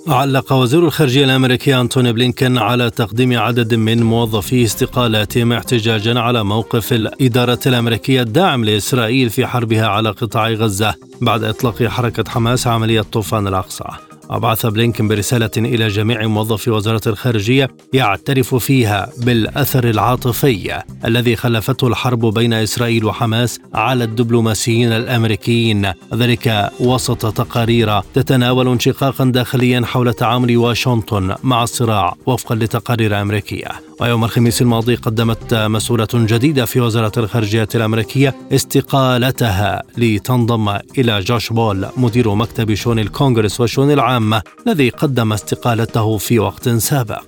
علق وزير الخارجية الأمريكي أنتوني بلينكن على تقديم عدد من موظفي استقالاتهم احتجاجا على موقف الإدارة الأمريكية الداعم لإسرائيل في حربها على قطاع غزة بعد إطلاق حركة حماس عملية طوفان الأقصى. وبعث بلينكن برسالة إلى جميع موظفي وزارة الخارجية يعترف فيها بالأثر العاطفي الذي خلفته الحرب بين إسرائيل وحماس على الدبلوماسيين الأمريكيين. ذلك وسط تقارير تتناول انشقاقا داخليا حول تعامل واشنطن مع الصراع وفقا لتقارير أمريكية. ويوم الخميس الماضي قدمت مسؤولة جديدة في وزارة الخارجية الأمريكية استقالتها لتنضم إلى جوش بول مدير مكتب شؤون الكونغرس وشؤون العامة الذي قدم استقالته في وقت سابق.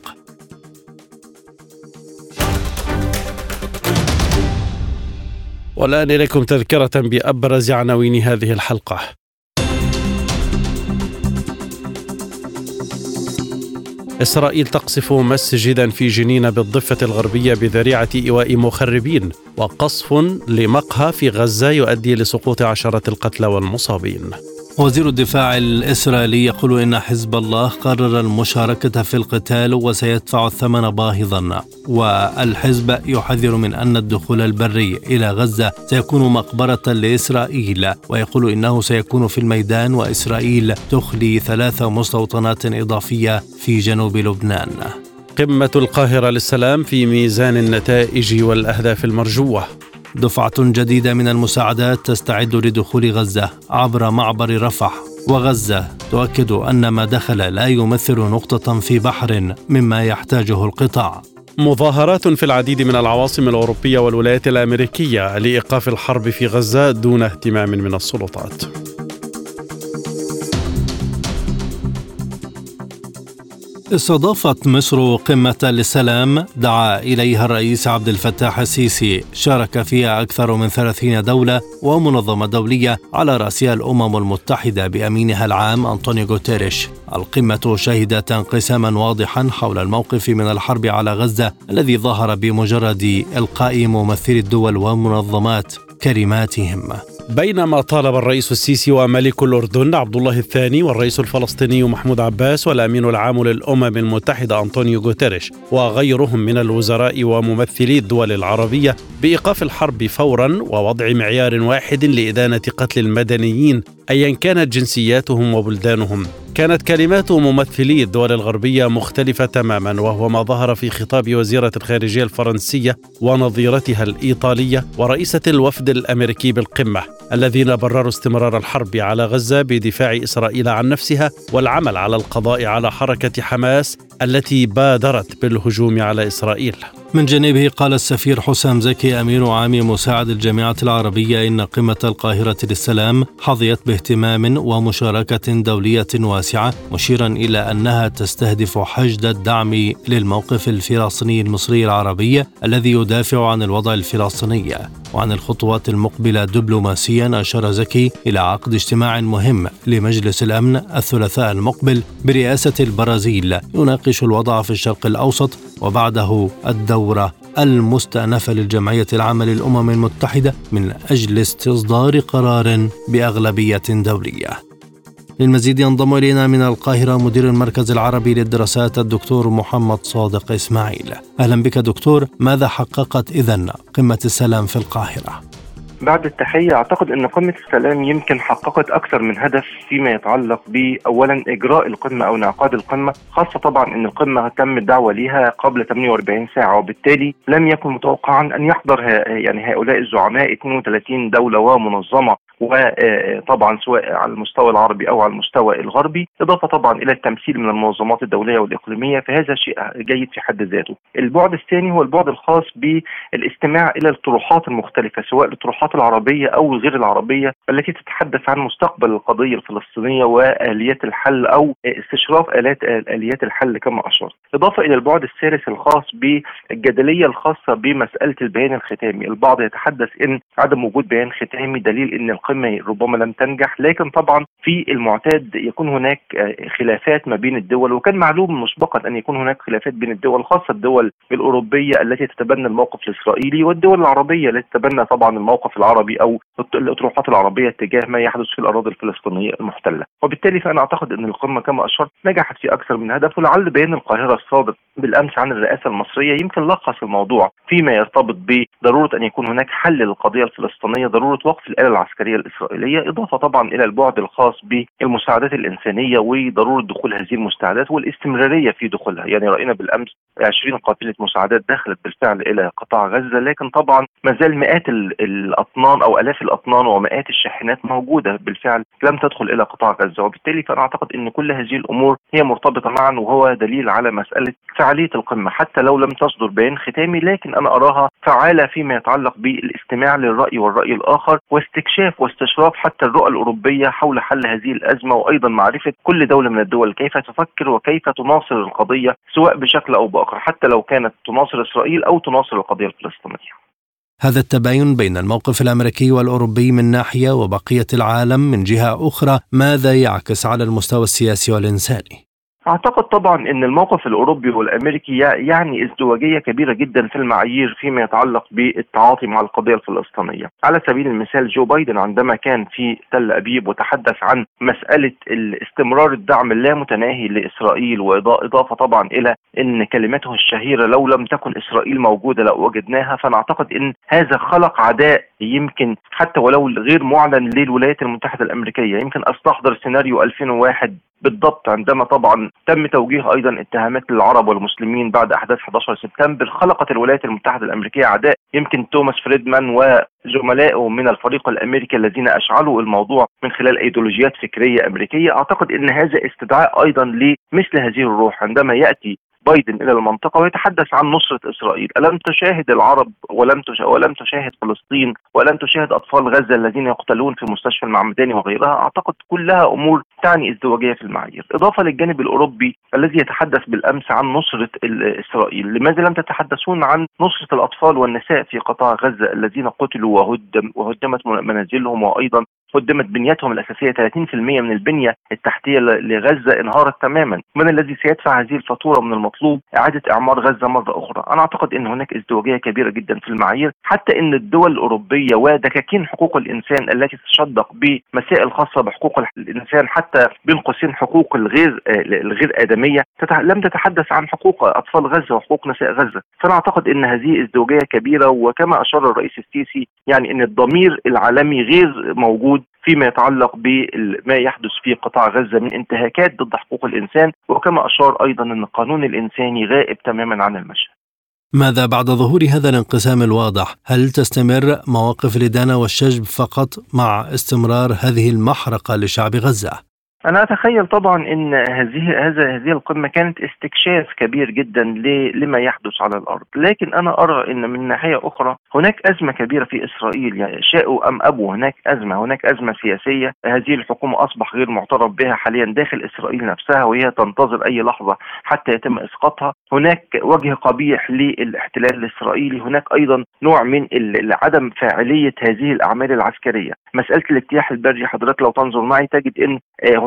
والآن إليكم تذكرة بأبرز عناوين هذه الحلقة. إسرائيل تقصف مسجدا في جنين بالضفة الغربية بذريعة إيواء مخربين وقصف لمقهى في غزة يؤدي لسقوط عشرة القتلى والمصابين. وزير الدفاع الإسرائيلي يقول إن حزب الله قرر المشاركة في القتال وسيدفع الثمن باهظا والحزب يحذر من أن الدخول البري إلى غزة سيكون مقبرة لإسرائيل ويقول إنه سيكون في الميدان وإسرائيل تخلي ثلاث مستوطنات إضافية في جنوب لبنان. قمة القاهرة للسلام في ميزان النتائج والأهداف المرجوة. دفعة جديدة من المساعدات تستعد لدخول غزة عبر معبر رفح. وغزة تؤكد أن ما دخل لا يمثل نقطة في بحر مما يحتاجه القطاع. مظاهرات في العديد من العواصم الأوروبية والولايات الأمريكية لإيقاف الحرب في غزة دون اهتمام من السلطات. استضافت مصر قمة للسلام دعا إليها الرئيس عبد الفتاح السيسي. شارك فيها أكثر من ثلاثين دولة ومنظمة دولية على رأسها الأمم المتحدة بأمينها العام أنطونيو غوتيريش. القمة شهدت انقساما واضحا حول الموقف من الحرب على غزة الذي ظهر بمجرد إلقاء ممثلي الدول والمنظمات كلماتهم بينما طالب الرئيس السيسي وملك الأردن عبد الله الثاني والرئيس الفلسطيني محمود عباس والأمين العام للأمم المتحدة أنطونيو غوتيريش وغيرهم من الوزراء وممثلي الدول العربية بإيقاف الحرب فورا ووضع معيار واحد لإدانة قتل المدنيين أيا كانت جنسياتهم وبلدانهم. كانت كلمات ممثلي الدول الغربية مختلفة تماما وهو ما ظهر في خطاب وزيرة الخارجية الفرنسية ونظيرتها الإيطالية ورئيسة الوفد الأمريكي بالقمة الذين برروا استمرار الحرب على غزة بدفاع إسرائيل عن نفسها والعمل على القضاء على حركة حماس التي بادرت بالهجوم على إسرائيل. من جانبه قال السفير حسام زكي أمين عام مساعد الجامعة العربية إن قمة القاهرة للسلام حظيت باهتمام ومشاركة دولية واسعة مشيرا إلى أنها تستهدف حشد الدعم للموقف الفلسطيني المصري العربي الذي يدافع عن الوضع الفلسطيني وعن الخطوات المقبلة دبلوماسيا أشار زكي إلى عقد اجتماع مهم لمجلس الأمن الثلاثاء المقبل برئاسة البرازيل يناقش الوضع في الشرق الأوسط وبعده الدورة المستأنفة للجمعية العامة للأمم المتحدة من أجل استصدار قرار بأغلبية دولية للمزيد ينضم إلينا من القاهرة مدير المركز العربي للدراسات الدكتور محمد صادق إسماعيل. أهلا بك دكتور. ماذا حققت إذن قمة السلام في القاهرة؟ بعد التحية أعتقد أن قمة السلام يمكن حققت أكثر من هدف فيما يتعلق بأولا إجراء القمة أو انعقاد القمة خاصة طبعا أن القمة تم الدعوة لها قبل 48 ساعة وبالتالي لم يكن متوقعا أن يحضر يعني هؤلاء الزعماء 32 دولة ومنظمة. وطبعا سواء على المستوى العربي أو على المستوى الغربي إضافة طبعا إلى التمثيل من المنظمات الدولية والإقليمية فهذا شيء جيد في حد ذاته. البعد الثاني هو البعد الخاص بالاستماع إلى الطروحات المختلفة سواء الطروحات العربية أو غير العربية التي تتحدث عن مستقبل القضية الفلسطينية وآليات الحل أو استشراف آلات آليات الحل كما أشرت. إضافة إلى البعد الثالث الخاص بالجدلية الخاصة بمسألة البيان الختامي، البعض يتحدث إن عدم وجود بيان ختامي دليل إن القمه ربما لم تنجح لكن طبعا في المعتاد يكون هناك خلافات ما بين الدول وكان معلوم مسبقا أن يكون هناك خلافات بين الدول خاصة الدول الأوروبية التي تتبنى الموقف الإسرائيلي والدول العربية التي تتبنى طبعا الموقف العربي أو الأطروحات العربية تجاه ما يحدث في الأراضي الفلسطينية المحتلة. وبالتالي فأنا أعتقد أن القمة كما أشرت نجحت في أكثر من هدف ولعل بيان القاهرة الصادر بالأمس عن الرئاسة المصرية يمكن لخص الموضوع فيما يرتبط بضرورة أن يكون هناك حل للقضية الفلسطينية ضرورة وقف الآلة العسكرية الإسرائيلية إضافة طبعا إلى البعد الخاص بالمساعدات الإنسانية وضرورة دخول هذه المساعدات والاستمرارية في دخولها. يعني رأينا بالأمس 20 قافلة مساعدات دخلت بالفعل إلى قطاع غزة لكن طبعا ما زال مئات الأطنان أو آلاف الأطنان ومئات الشاحنات موجودة بالفعل لم تدخل إلى قطاع غزة. وبالتالي فأنا أعتقد أن كل هذه الأمور هي مرتبطة معا وهو دليل على مسألة فعالية القمة. حتى لو لم تصدر بيان ختامي لكن أنا أراها فعالة فيما يتعلق بالاستماع للرأي والرأي الآخر واستكشاف واستشراف حتى الرؤى الأوروبية حول حل هذه الأزمة وأيضا معرفة كل دولة من الدول كيف تفكر وكيف تناصر القضية سواء بشكل أو بآخر حتى لو كانت تناصر إسرائيل أو تناصر القضية الفلسطينية هذا التباين بين الموقف الأمريكي والأوروبي من ناحية وبقية العالم من جهة أخرى ماذا يعكس على المستوى السياسي والإنساني؟ أعتقد طبعا إن الموقف الأوروبي والأمريكي يعني ازدواجية كبيرة جدا في المعايير فيما يتعلق بالتعاطي مع القضية الفلسطينية، على سبيل المثال جو بايدن عندما كان في تل أبيب وتحدث عن مسألة استمرار الدعم اللامتناهي لإسرائيل واضافه طبعا إلى إن كلمته الشهيرة لو لم تكن إسرائيل موجودة لوجدناها فانا اعتقد إن هذا خلق عداء يمكن حتى ولو غير معلن للولايات المتحدة الأمريكية، يمكن أستحضر سيناريو 2001 بالضبط عندما طبعا تم توجيه أيضا اتهامات للعرب والمسلمين بعد أحداث 11 سبتمبر خلقت الولايات المتحدة الأمريكية عداء يمكن توماس فريدمان وزملائه من الفريق الأمريكي الذين أشعلوا الموضوع من خلال إيديولوجيات فكرية أمريكية. أعتقد إن هذا استدعاء أيضا لمثل هذه الروح. عندما يأتي بايدن إلى المنطقة ويتحدث عن نصرة إسرائيل، ألم تشاهد العرب ولم ولم تشاهد فلسطين ولم تشاهد أطفال غزة الذين يقتلون في مستشفى المعمداني وغيرها، أعتقد كلها أمور تعني ازدواجية في المعايير. إضافة للجانب الأوروبي الذي يتحدث بالأمس عن نصرة إسرائيل. لماذا لم تتحدثون عن نصرة الأطفال والنساء في قطاع غزة الذين قتلوا وهدم وهدمت منازلهم وأيضا قدمت بنيتهم الأساسية 30% من البنية التحتية لغزة انهارت تماما. من الذي سيدفع هذه الفاتورة من المطلوب؟ إعادة إعمار غزة مرة أخرى. أنا أعتقد أن هناك ازدواجية كبيرة جدا في المعايير. حتى أن الدول الأوروبية ودكاكين حقوق الإنسان التي تشدق بمسائل خاصة بحقوق الإنسان حتى بين قوسين حقوق الغير الغير آدمية لم تتحدث عن حقوق أطفال غزة وحقوق نساء غزة. فأنا أعتقد أن هذه ازدواجية كبيرة وكما أشار الرئيس السيسي يعني أن الضمير العالمي غير موجود فيما يتعلق بما يحدث في قطاع غزة من انتهاكات ضد حقوق الإنسان وكما أشار أيضا أن القانون الإنساني غائب تماما عن المشهد. ماذا بعد ظهور هذا الانقسام الواضح؟ هل تستمر مواقف الإدانة والشجب فقط مع استمرار هذه المحرقة لشعب غزة؟ أنا أتخيل طبعا إن هذه هذا هذه القمة كانت استكشاف كبير جدا لما يحدث على الأرض. لكن أنا أرى إن من ناحية أخرى هناك أزمة كبيرة في إسرائيل. يعني شاءوا أم أبوا هناك أزمة. هناك أزمة سياسية. هذه الحكومة أصبح غير معترف بها حاليا داخل إسرائيل نفسها وهي تنتظر أي لحظة حتى يتم إسقاطها. هناك وجه قبيح للاحتلال الإسرائيلي. هناك أيضا نوع من عدم فاعلية هذه الأعمال العسكرية. مسألة الاجتياح البري حضرتك لو تنظر معي تجد إن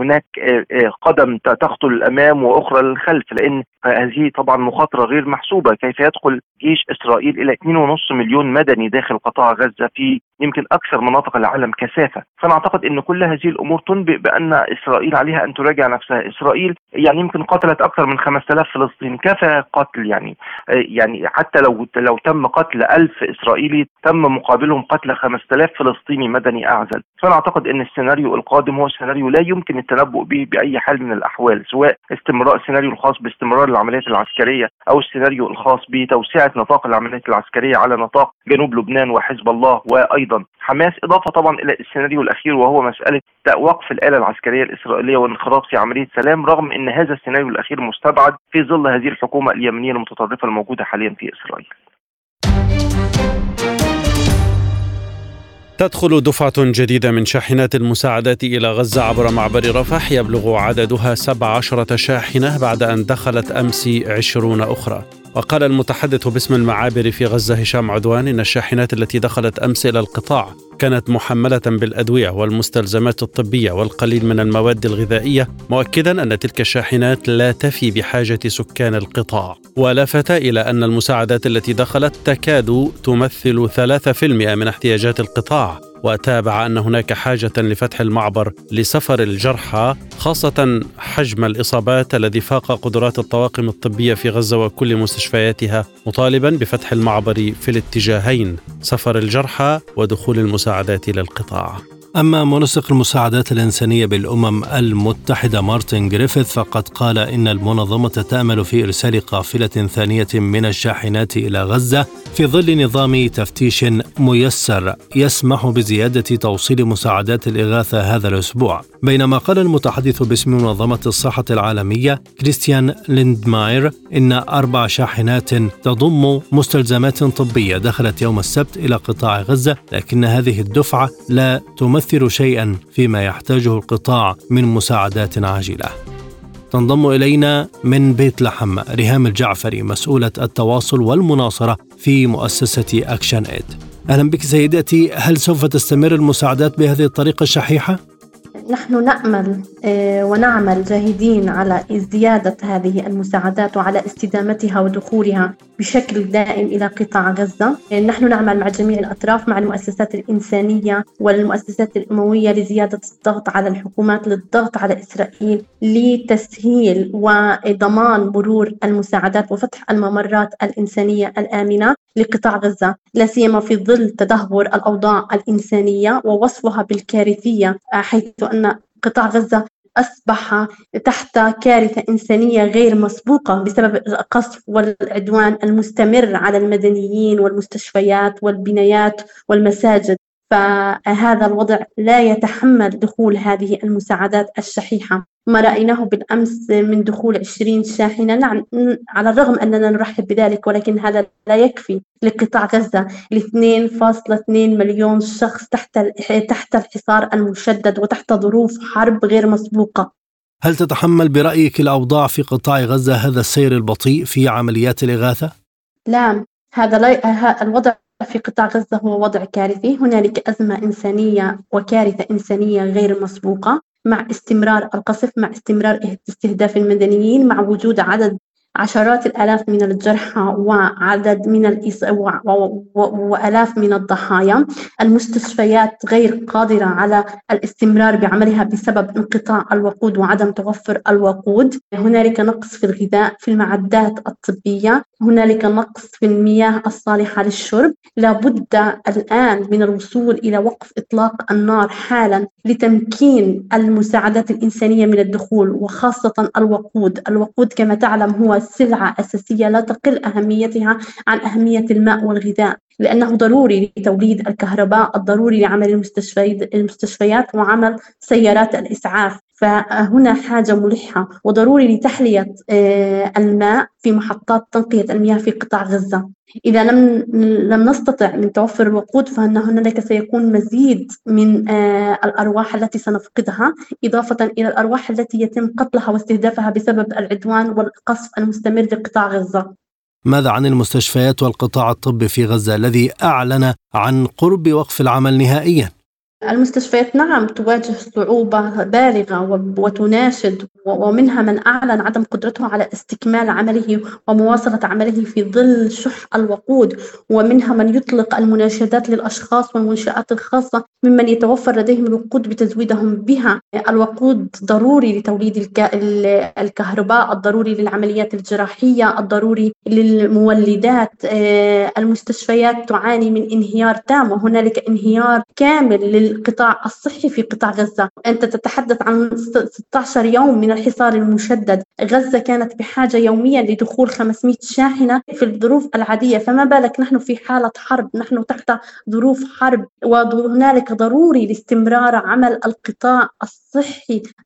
هناك آه، آه، قدم تقتل الأمام وأخرى للخلف لأن هذه طبعا مخاطرة غير محسوبة. كيف يدخل جيش إسرائيل إلى 2.5 مليون مدني داخل قطاع غزة في يمكن أكثر مناطق العالم كثافة، فأنا أعتقد إن كل هذه الأمور تنبئ بأن إسرائيل عليها أن تراجع نفسها، إسرائيل يعني يمكن قتلت أكثر من 5000 فلسطيني، كفى قتل يعني؟ يعني حتى لو لو تم قتل 1000 إسرائيلي تم مقابلهم قتل 5000 فلسطيني مدني أعزل، فأنا أعتقد إن السيناريو القادم هو سيناريو لا يمكن التنبؤ به بأي حال من الأحوال، سواء استمرار السيناريو الخاص باستمرار العمليات العسكرية أو السيناريو الخاص بتوسعة نطاق العمليات العسكرية على نطاق جنوب لبنان وحزب الله وأيضا حماس إضافة طبعا إلى السيناريو الأخير وهو مسألة وقف الآلة العسكرية الإسرائيلية والانخراط في عملية سلام رغم إن هذا السيناريو الأخير مستبعد في ظل هذه الحكومة اليمنية المتطرفة الموجودة حاليا في إسرائيل. تدخل دفعة جديدة من شاحنات المساعدات إلى غزة عبر معبر رفح يبلغ عددها 17 شاحنة بعد أن دخلت أمس 20 أخرى. وقال المتحدث باسم المعابر في غزة هشام عدوان إن الشاحنات التي دخلت أمس إلى القطاع كانت محملة بالأدوية والمستلزمات الطبية والقليل من المواد الغذائية مؤكدا أن تلك الشاحنات لا تفي بحاجة سكان القطاع. ولفت إلى أن المساعدات التي دخلت تكاد تمثل 3% من احتياجات القطاع. وتابع أن هناك حاجة لفتح المعبر لسفر الجرحى خاصة حجم الإصابات الذي فاق قدرات الطواقم الطبية في غزة وكل مستشفياتها مطالبا بفتح المعبر في الاتجاهين سفر الجرحى ودخول المساعدات إلى القطاع. أما منسق المساعدات الإنسانية بالأمم المتحدة مارتن جريفيث فقد قال إن المنظمة تأمل في إرسال قافلة ثانية من الشاحنات إلى غزة في ظل نظام تفتيش ميسر يسمح بزيادة توصيل مساعدات الإغاثة هذا الأسبوع. بينما قال المتحدث باسم منظمة الصحة العالمية كريستيان ليندماير إن أربع شاحنات تضم مستلزمات طبية دخلت يوم السبت إلى قطاع غزة لكن هذه الدفعة لا تمثل شيئا فيما يحتاجه القطاع من مساعدات عاجلة تنضم إلينا من بيت لحم ريهام الجعفري مسؤولة التواصل والمناصرة في مؤسسة ActionAid. أهلا بك سيدتي، هل سوف تستمر المساعدات بهذه الطريقة الشحيحة؟ نحن نأمل آه، ونعمل جاهدين على زيادة هذه المساعدات وعلى استدامتها ودخولها بشكل دائم إلى قطاع غزة. آه، نحن نعمل مع جميع الأطراف مع المؤسسات الإنسانية والمؤسسات الأموية لزيادة الضغط على الحكومات للضغط على إسرائيل لتسهيل وضمان مرور المساعدات وفتح الممرات الإنسانية الآمنة. لقطاع غزة لا سيما في ظل تدهور الأوضاع الإنسانية ووصفها بالكارثية حيث أن قطاع غزة أصبح تحت كارثة إنسانية غير مسبوقة بسبب القصف والعدوان المستمر على المدنيين والمستشفيات والبنايات والمساجد. فهذا الوضع لا يتحمل دخول هذه المساعدات الشحيحة. ما رأيناه بالأمس من دخول 20 شاحنة. نعم على الرغم أننا نرحب بذلك ولكن هذا لا يكفي لقطاع غزة. ل 2.2 مليون شخص تحت تحت الحصار المشدد وتحت ظروف حرب غير مسبوقة. هل تتحمل برأيك الأوضاع في قطاع غزة هذا السير البطيء في عمليات الإغاثة؟ لا هذا لا الوضع في قطاع غزة هو وضع كارثي. هنالك أزمة إنسانية وكارثة إنسانية غير مسبوقة مع استمرار القصف مع استمرار استهداف المدنيين مع وجود عدد عشرات الآلاف من الجرحى وعدد من الإص... و... و... و... وآلاف من الضحايا. المستشفيات غير قادرة على الاستمرار بعملها بسبب انقطاع الوقود وعدم توفر الوقود. هنالك نقص في الغذاء في المعدات الطبية. هنالك نقص في المياه الصالحة للشرب. لابد الآن من الوصول إلى وقف إطلاق النار حالا لتمكين المساعدات الإنسانية من الدخول وخاصة الوقود. الوقود كما تعلم هو سلعة أساسية لا تقل أهميتها عن أهمية الماء والغذاء لأنه ضروري لتوليد الكهرباء الضروري لعمل المستشفيات وعمل سيارات الإسعاف. فهنا حاجة ملحة وضروري لتحلية آه، الماء في محطات تنقية المياه في قطاع غزة إذا لم لم نستطع من توفر الوقود فإن هنالك سيكون مزيد من آه، الأرواح التي سنفقدها إضافة إلى الأرواح التي يتم قتلها واستهدافها بسبب العدوان والقصف المستمر لقطاع غزة ماذا عن المستشفيات والقطاع الطبي في غزة الذي أعلن عن قرب وقف العمل نهائيا؟ المستشفيات نعم تواجه صعوبة بالغة وتناشد ومنها من أعلن عدم قدرته على استكمال عمله ومواصلة عمله في ظل شح الوقود. ومنها من يطلق المناشدات للأشخاص والمنشآت الخاصة ممن يتوفر لديهم الوقود بتزويدهم بها. الوقود ضروري لتوليد الكهرباء الضروري للعمليات الجراحية الضروري للمولدات. آه، المستشفيات تعاني من انهيار تام وهنالك انهيار كامل للقطاع الصحي في قطاع غزة. أنت تتحدث عن 16 يوم من الحصار المشدد. غزة كانت بحاجة يوميا لدخول 500 شاحنة في الظروف العادية. فما بالك نحن في حالة حرب؟ نحن تحت ظروف حرب وهنالك ضروري لاستمرار عمل القطاع الصحي.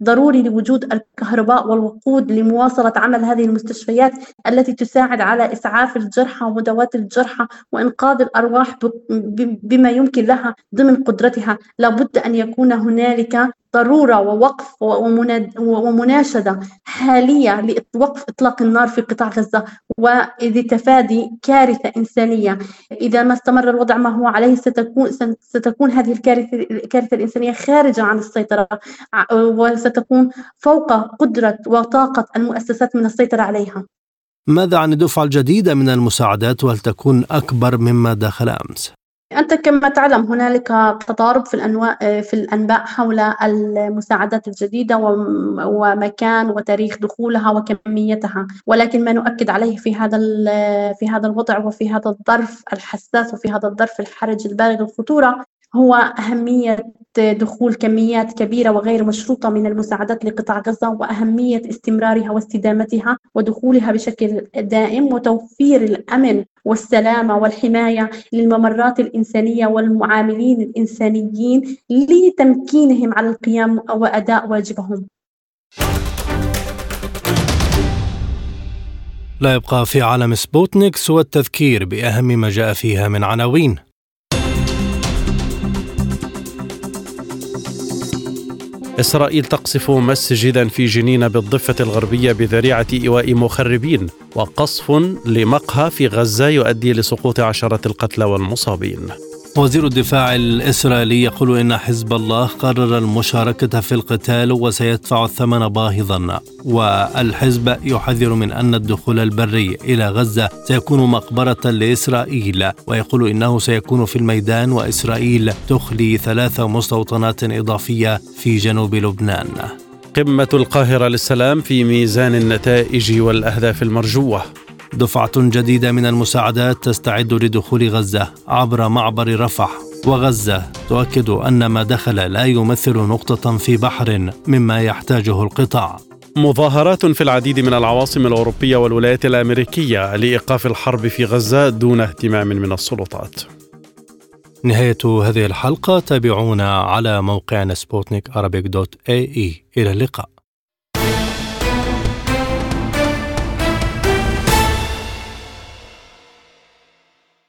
ضروري لوجود الكهرباء والوقود لمواصلة عمل هذه المستشفيات التي تساعد على إسعاف الجرحى ومداواة الجرحى وإنقاذ الأرواح بما يمكن لها ضمن قدرتها. لابد أن يكون هنالك ضرورة ووقف ومناشدة حالية لوقف إطلاق النار في قطاع غزة ولتفادي كارثة إنسانية. إذا ما استمر الوضع ما هو عليه ستكون ستكون هذه الكارثة الكارثة الإنسانية خارجة عن السيطرة. وستكون فوق قدرة وطاقة المؤسسات من السيطرة عليها. ماذا عن الدفعة الجديدة من المساعدات؟ وهل تكون أكبر مما دخل أمس؟ أنت كما تعلم هنالك تضارب في الأنواع في الأنباء حول المساعدات الجديدة ومكان وتاريخ دخولها وكميتها، ولكن ما نؤكد عليه في هذا في هذا الوضع وفي هذا الظرف الحساس وفي هذا الظرف الحرج البالغ الخطورة هو أهمية دخول كميات كبيرة وغير مشروطة من المساعدات لقطاع غزة وأهمية استمرارها واستدامتها ودخولها بشكل دائم وتوفير الأمن والسلامة والحماية للممرات الإنسانية والمعاملين الإنسانيين لتمكينهم على القيام وأداء واجبهم. لا يبقى في عالم سبوتنيك سوى التذكير بأهم ما جاء فيها من عناوين إسرائيل تقصف مسجدا في جنين بالضفة الغربية بذريعة إيواء مخربين وقصف لمقهى في غزة يؤدي لسقوط عشرة القتلى والمصابين. وزير الدفاع الإسرائيلي يقول إن حزب الله قرر المشاركة في القتال وسيدفع الثمن باهظا والحزب يحذر من أن الدخول البري إلى غزة سيكون مقبرة لإسرائيل ويقول إنه سيكون في الميدان وإسرائيل تخلي ثلاث مستوطنات إضافية في جنوب لبنان. قمة القاهرة للسلام في ميزان النتائج والأهداف المرجوة. دفعة جديدة من المساعدات تستعد لدخول غزة عبر معبر رفح. وغزة تؤكد أن ما دخل لا يمثل نقطة في بحر مما يحتاجه القطاع. مظاهرات في العديد من العواصم الأوروبية والولايات الأمريكية لإيقاف الحرب في غزة دون اهتمام من السلطات. نهاية هذه الحلقة تابعونا على موقعنا سبوتنيك إلى اللقاء.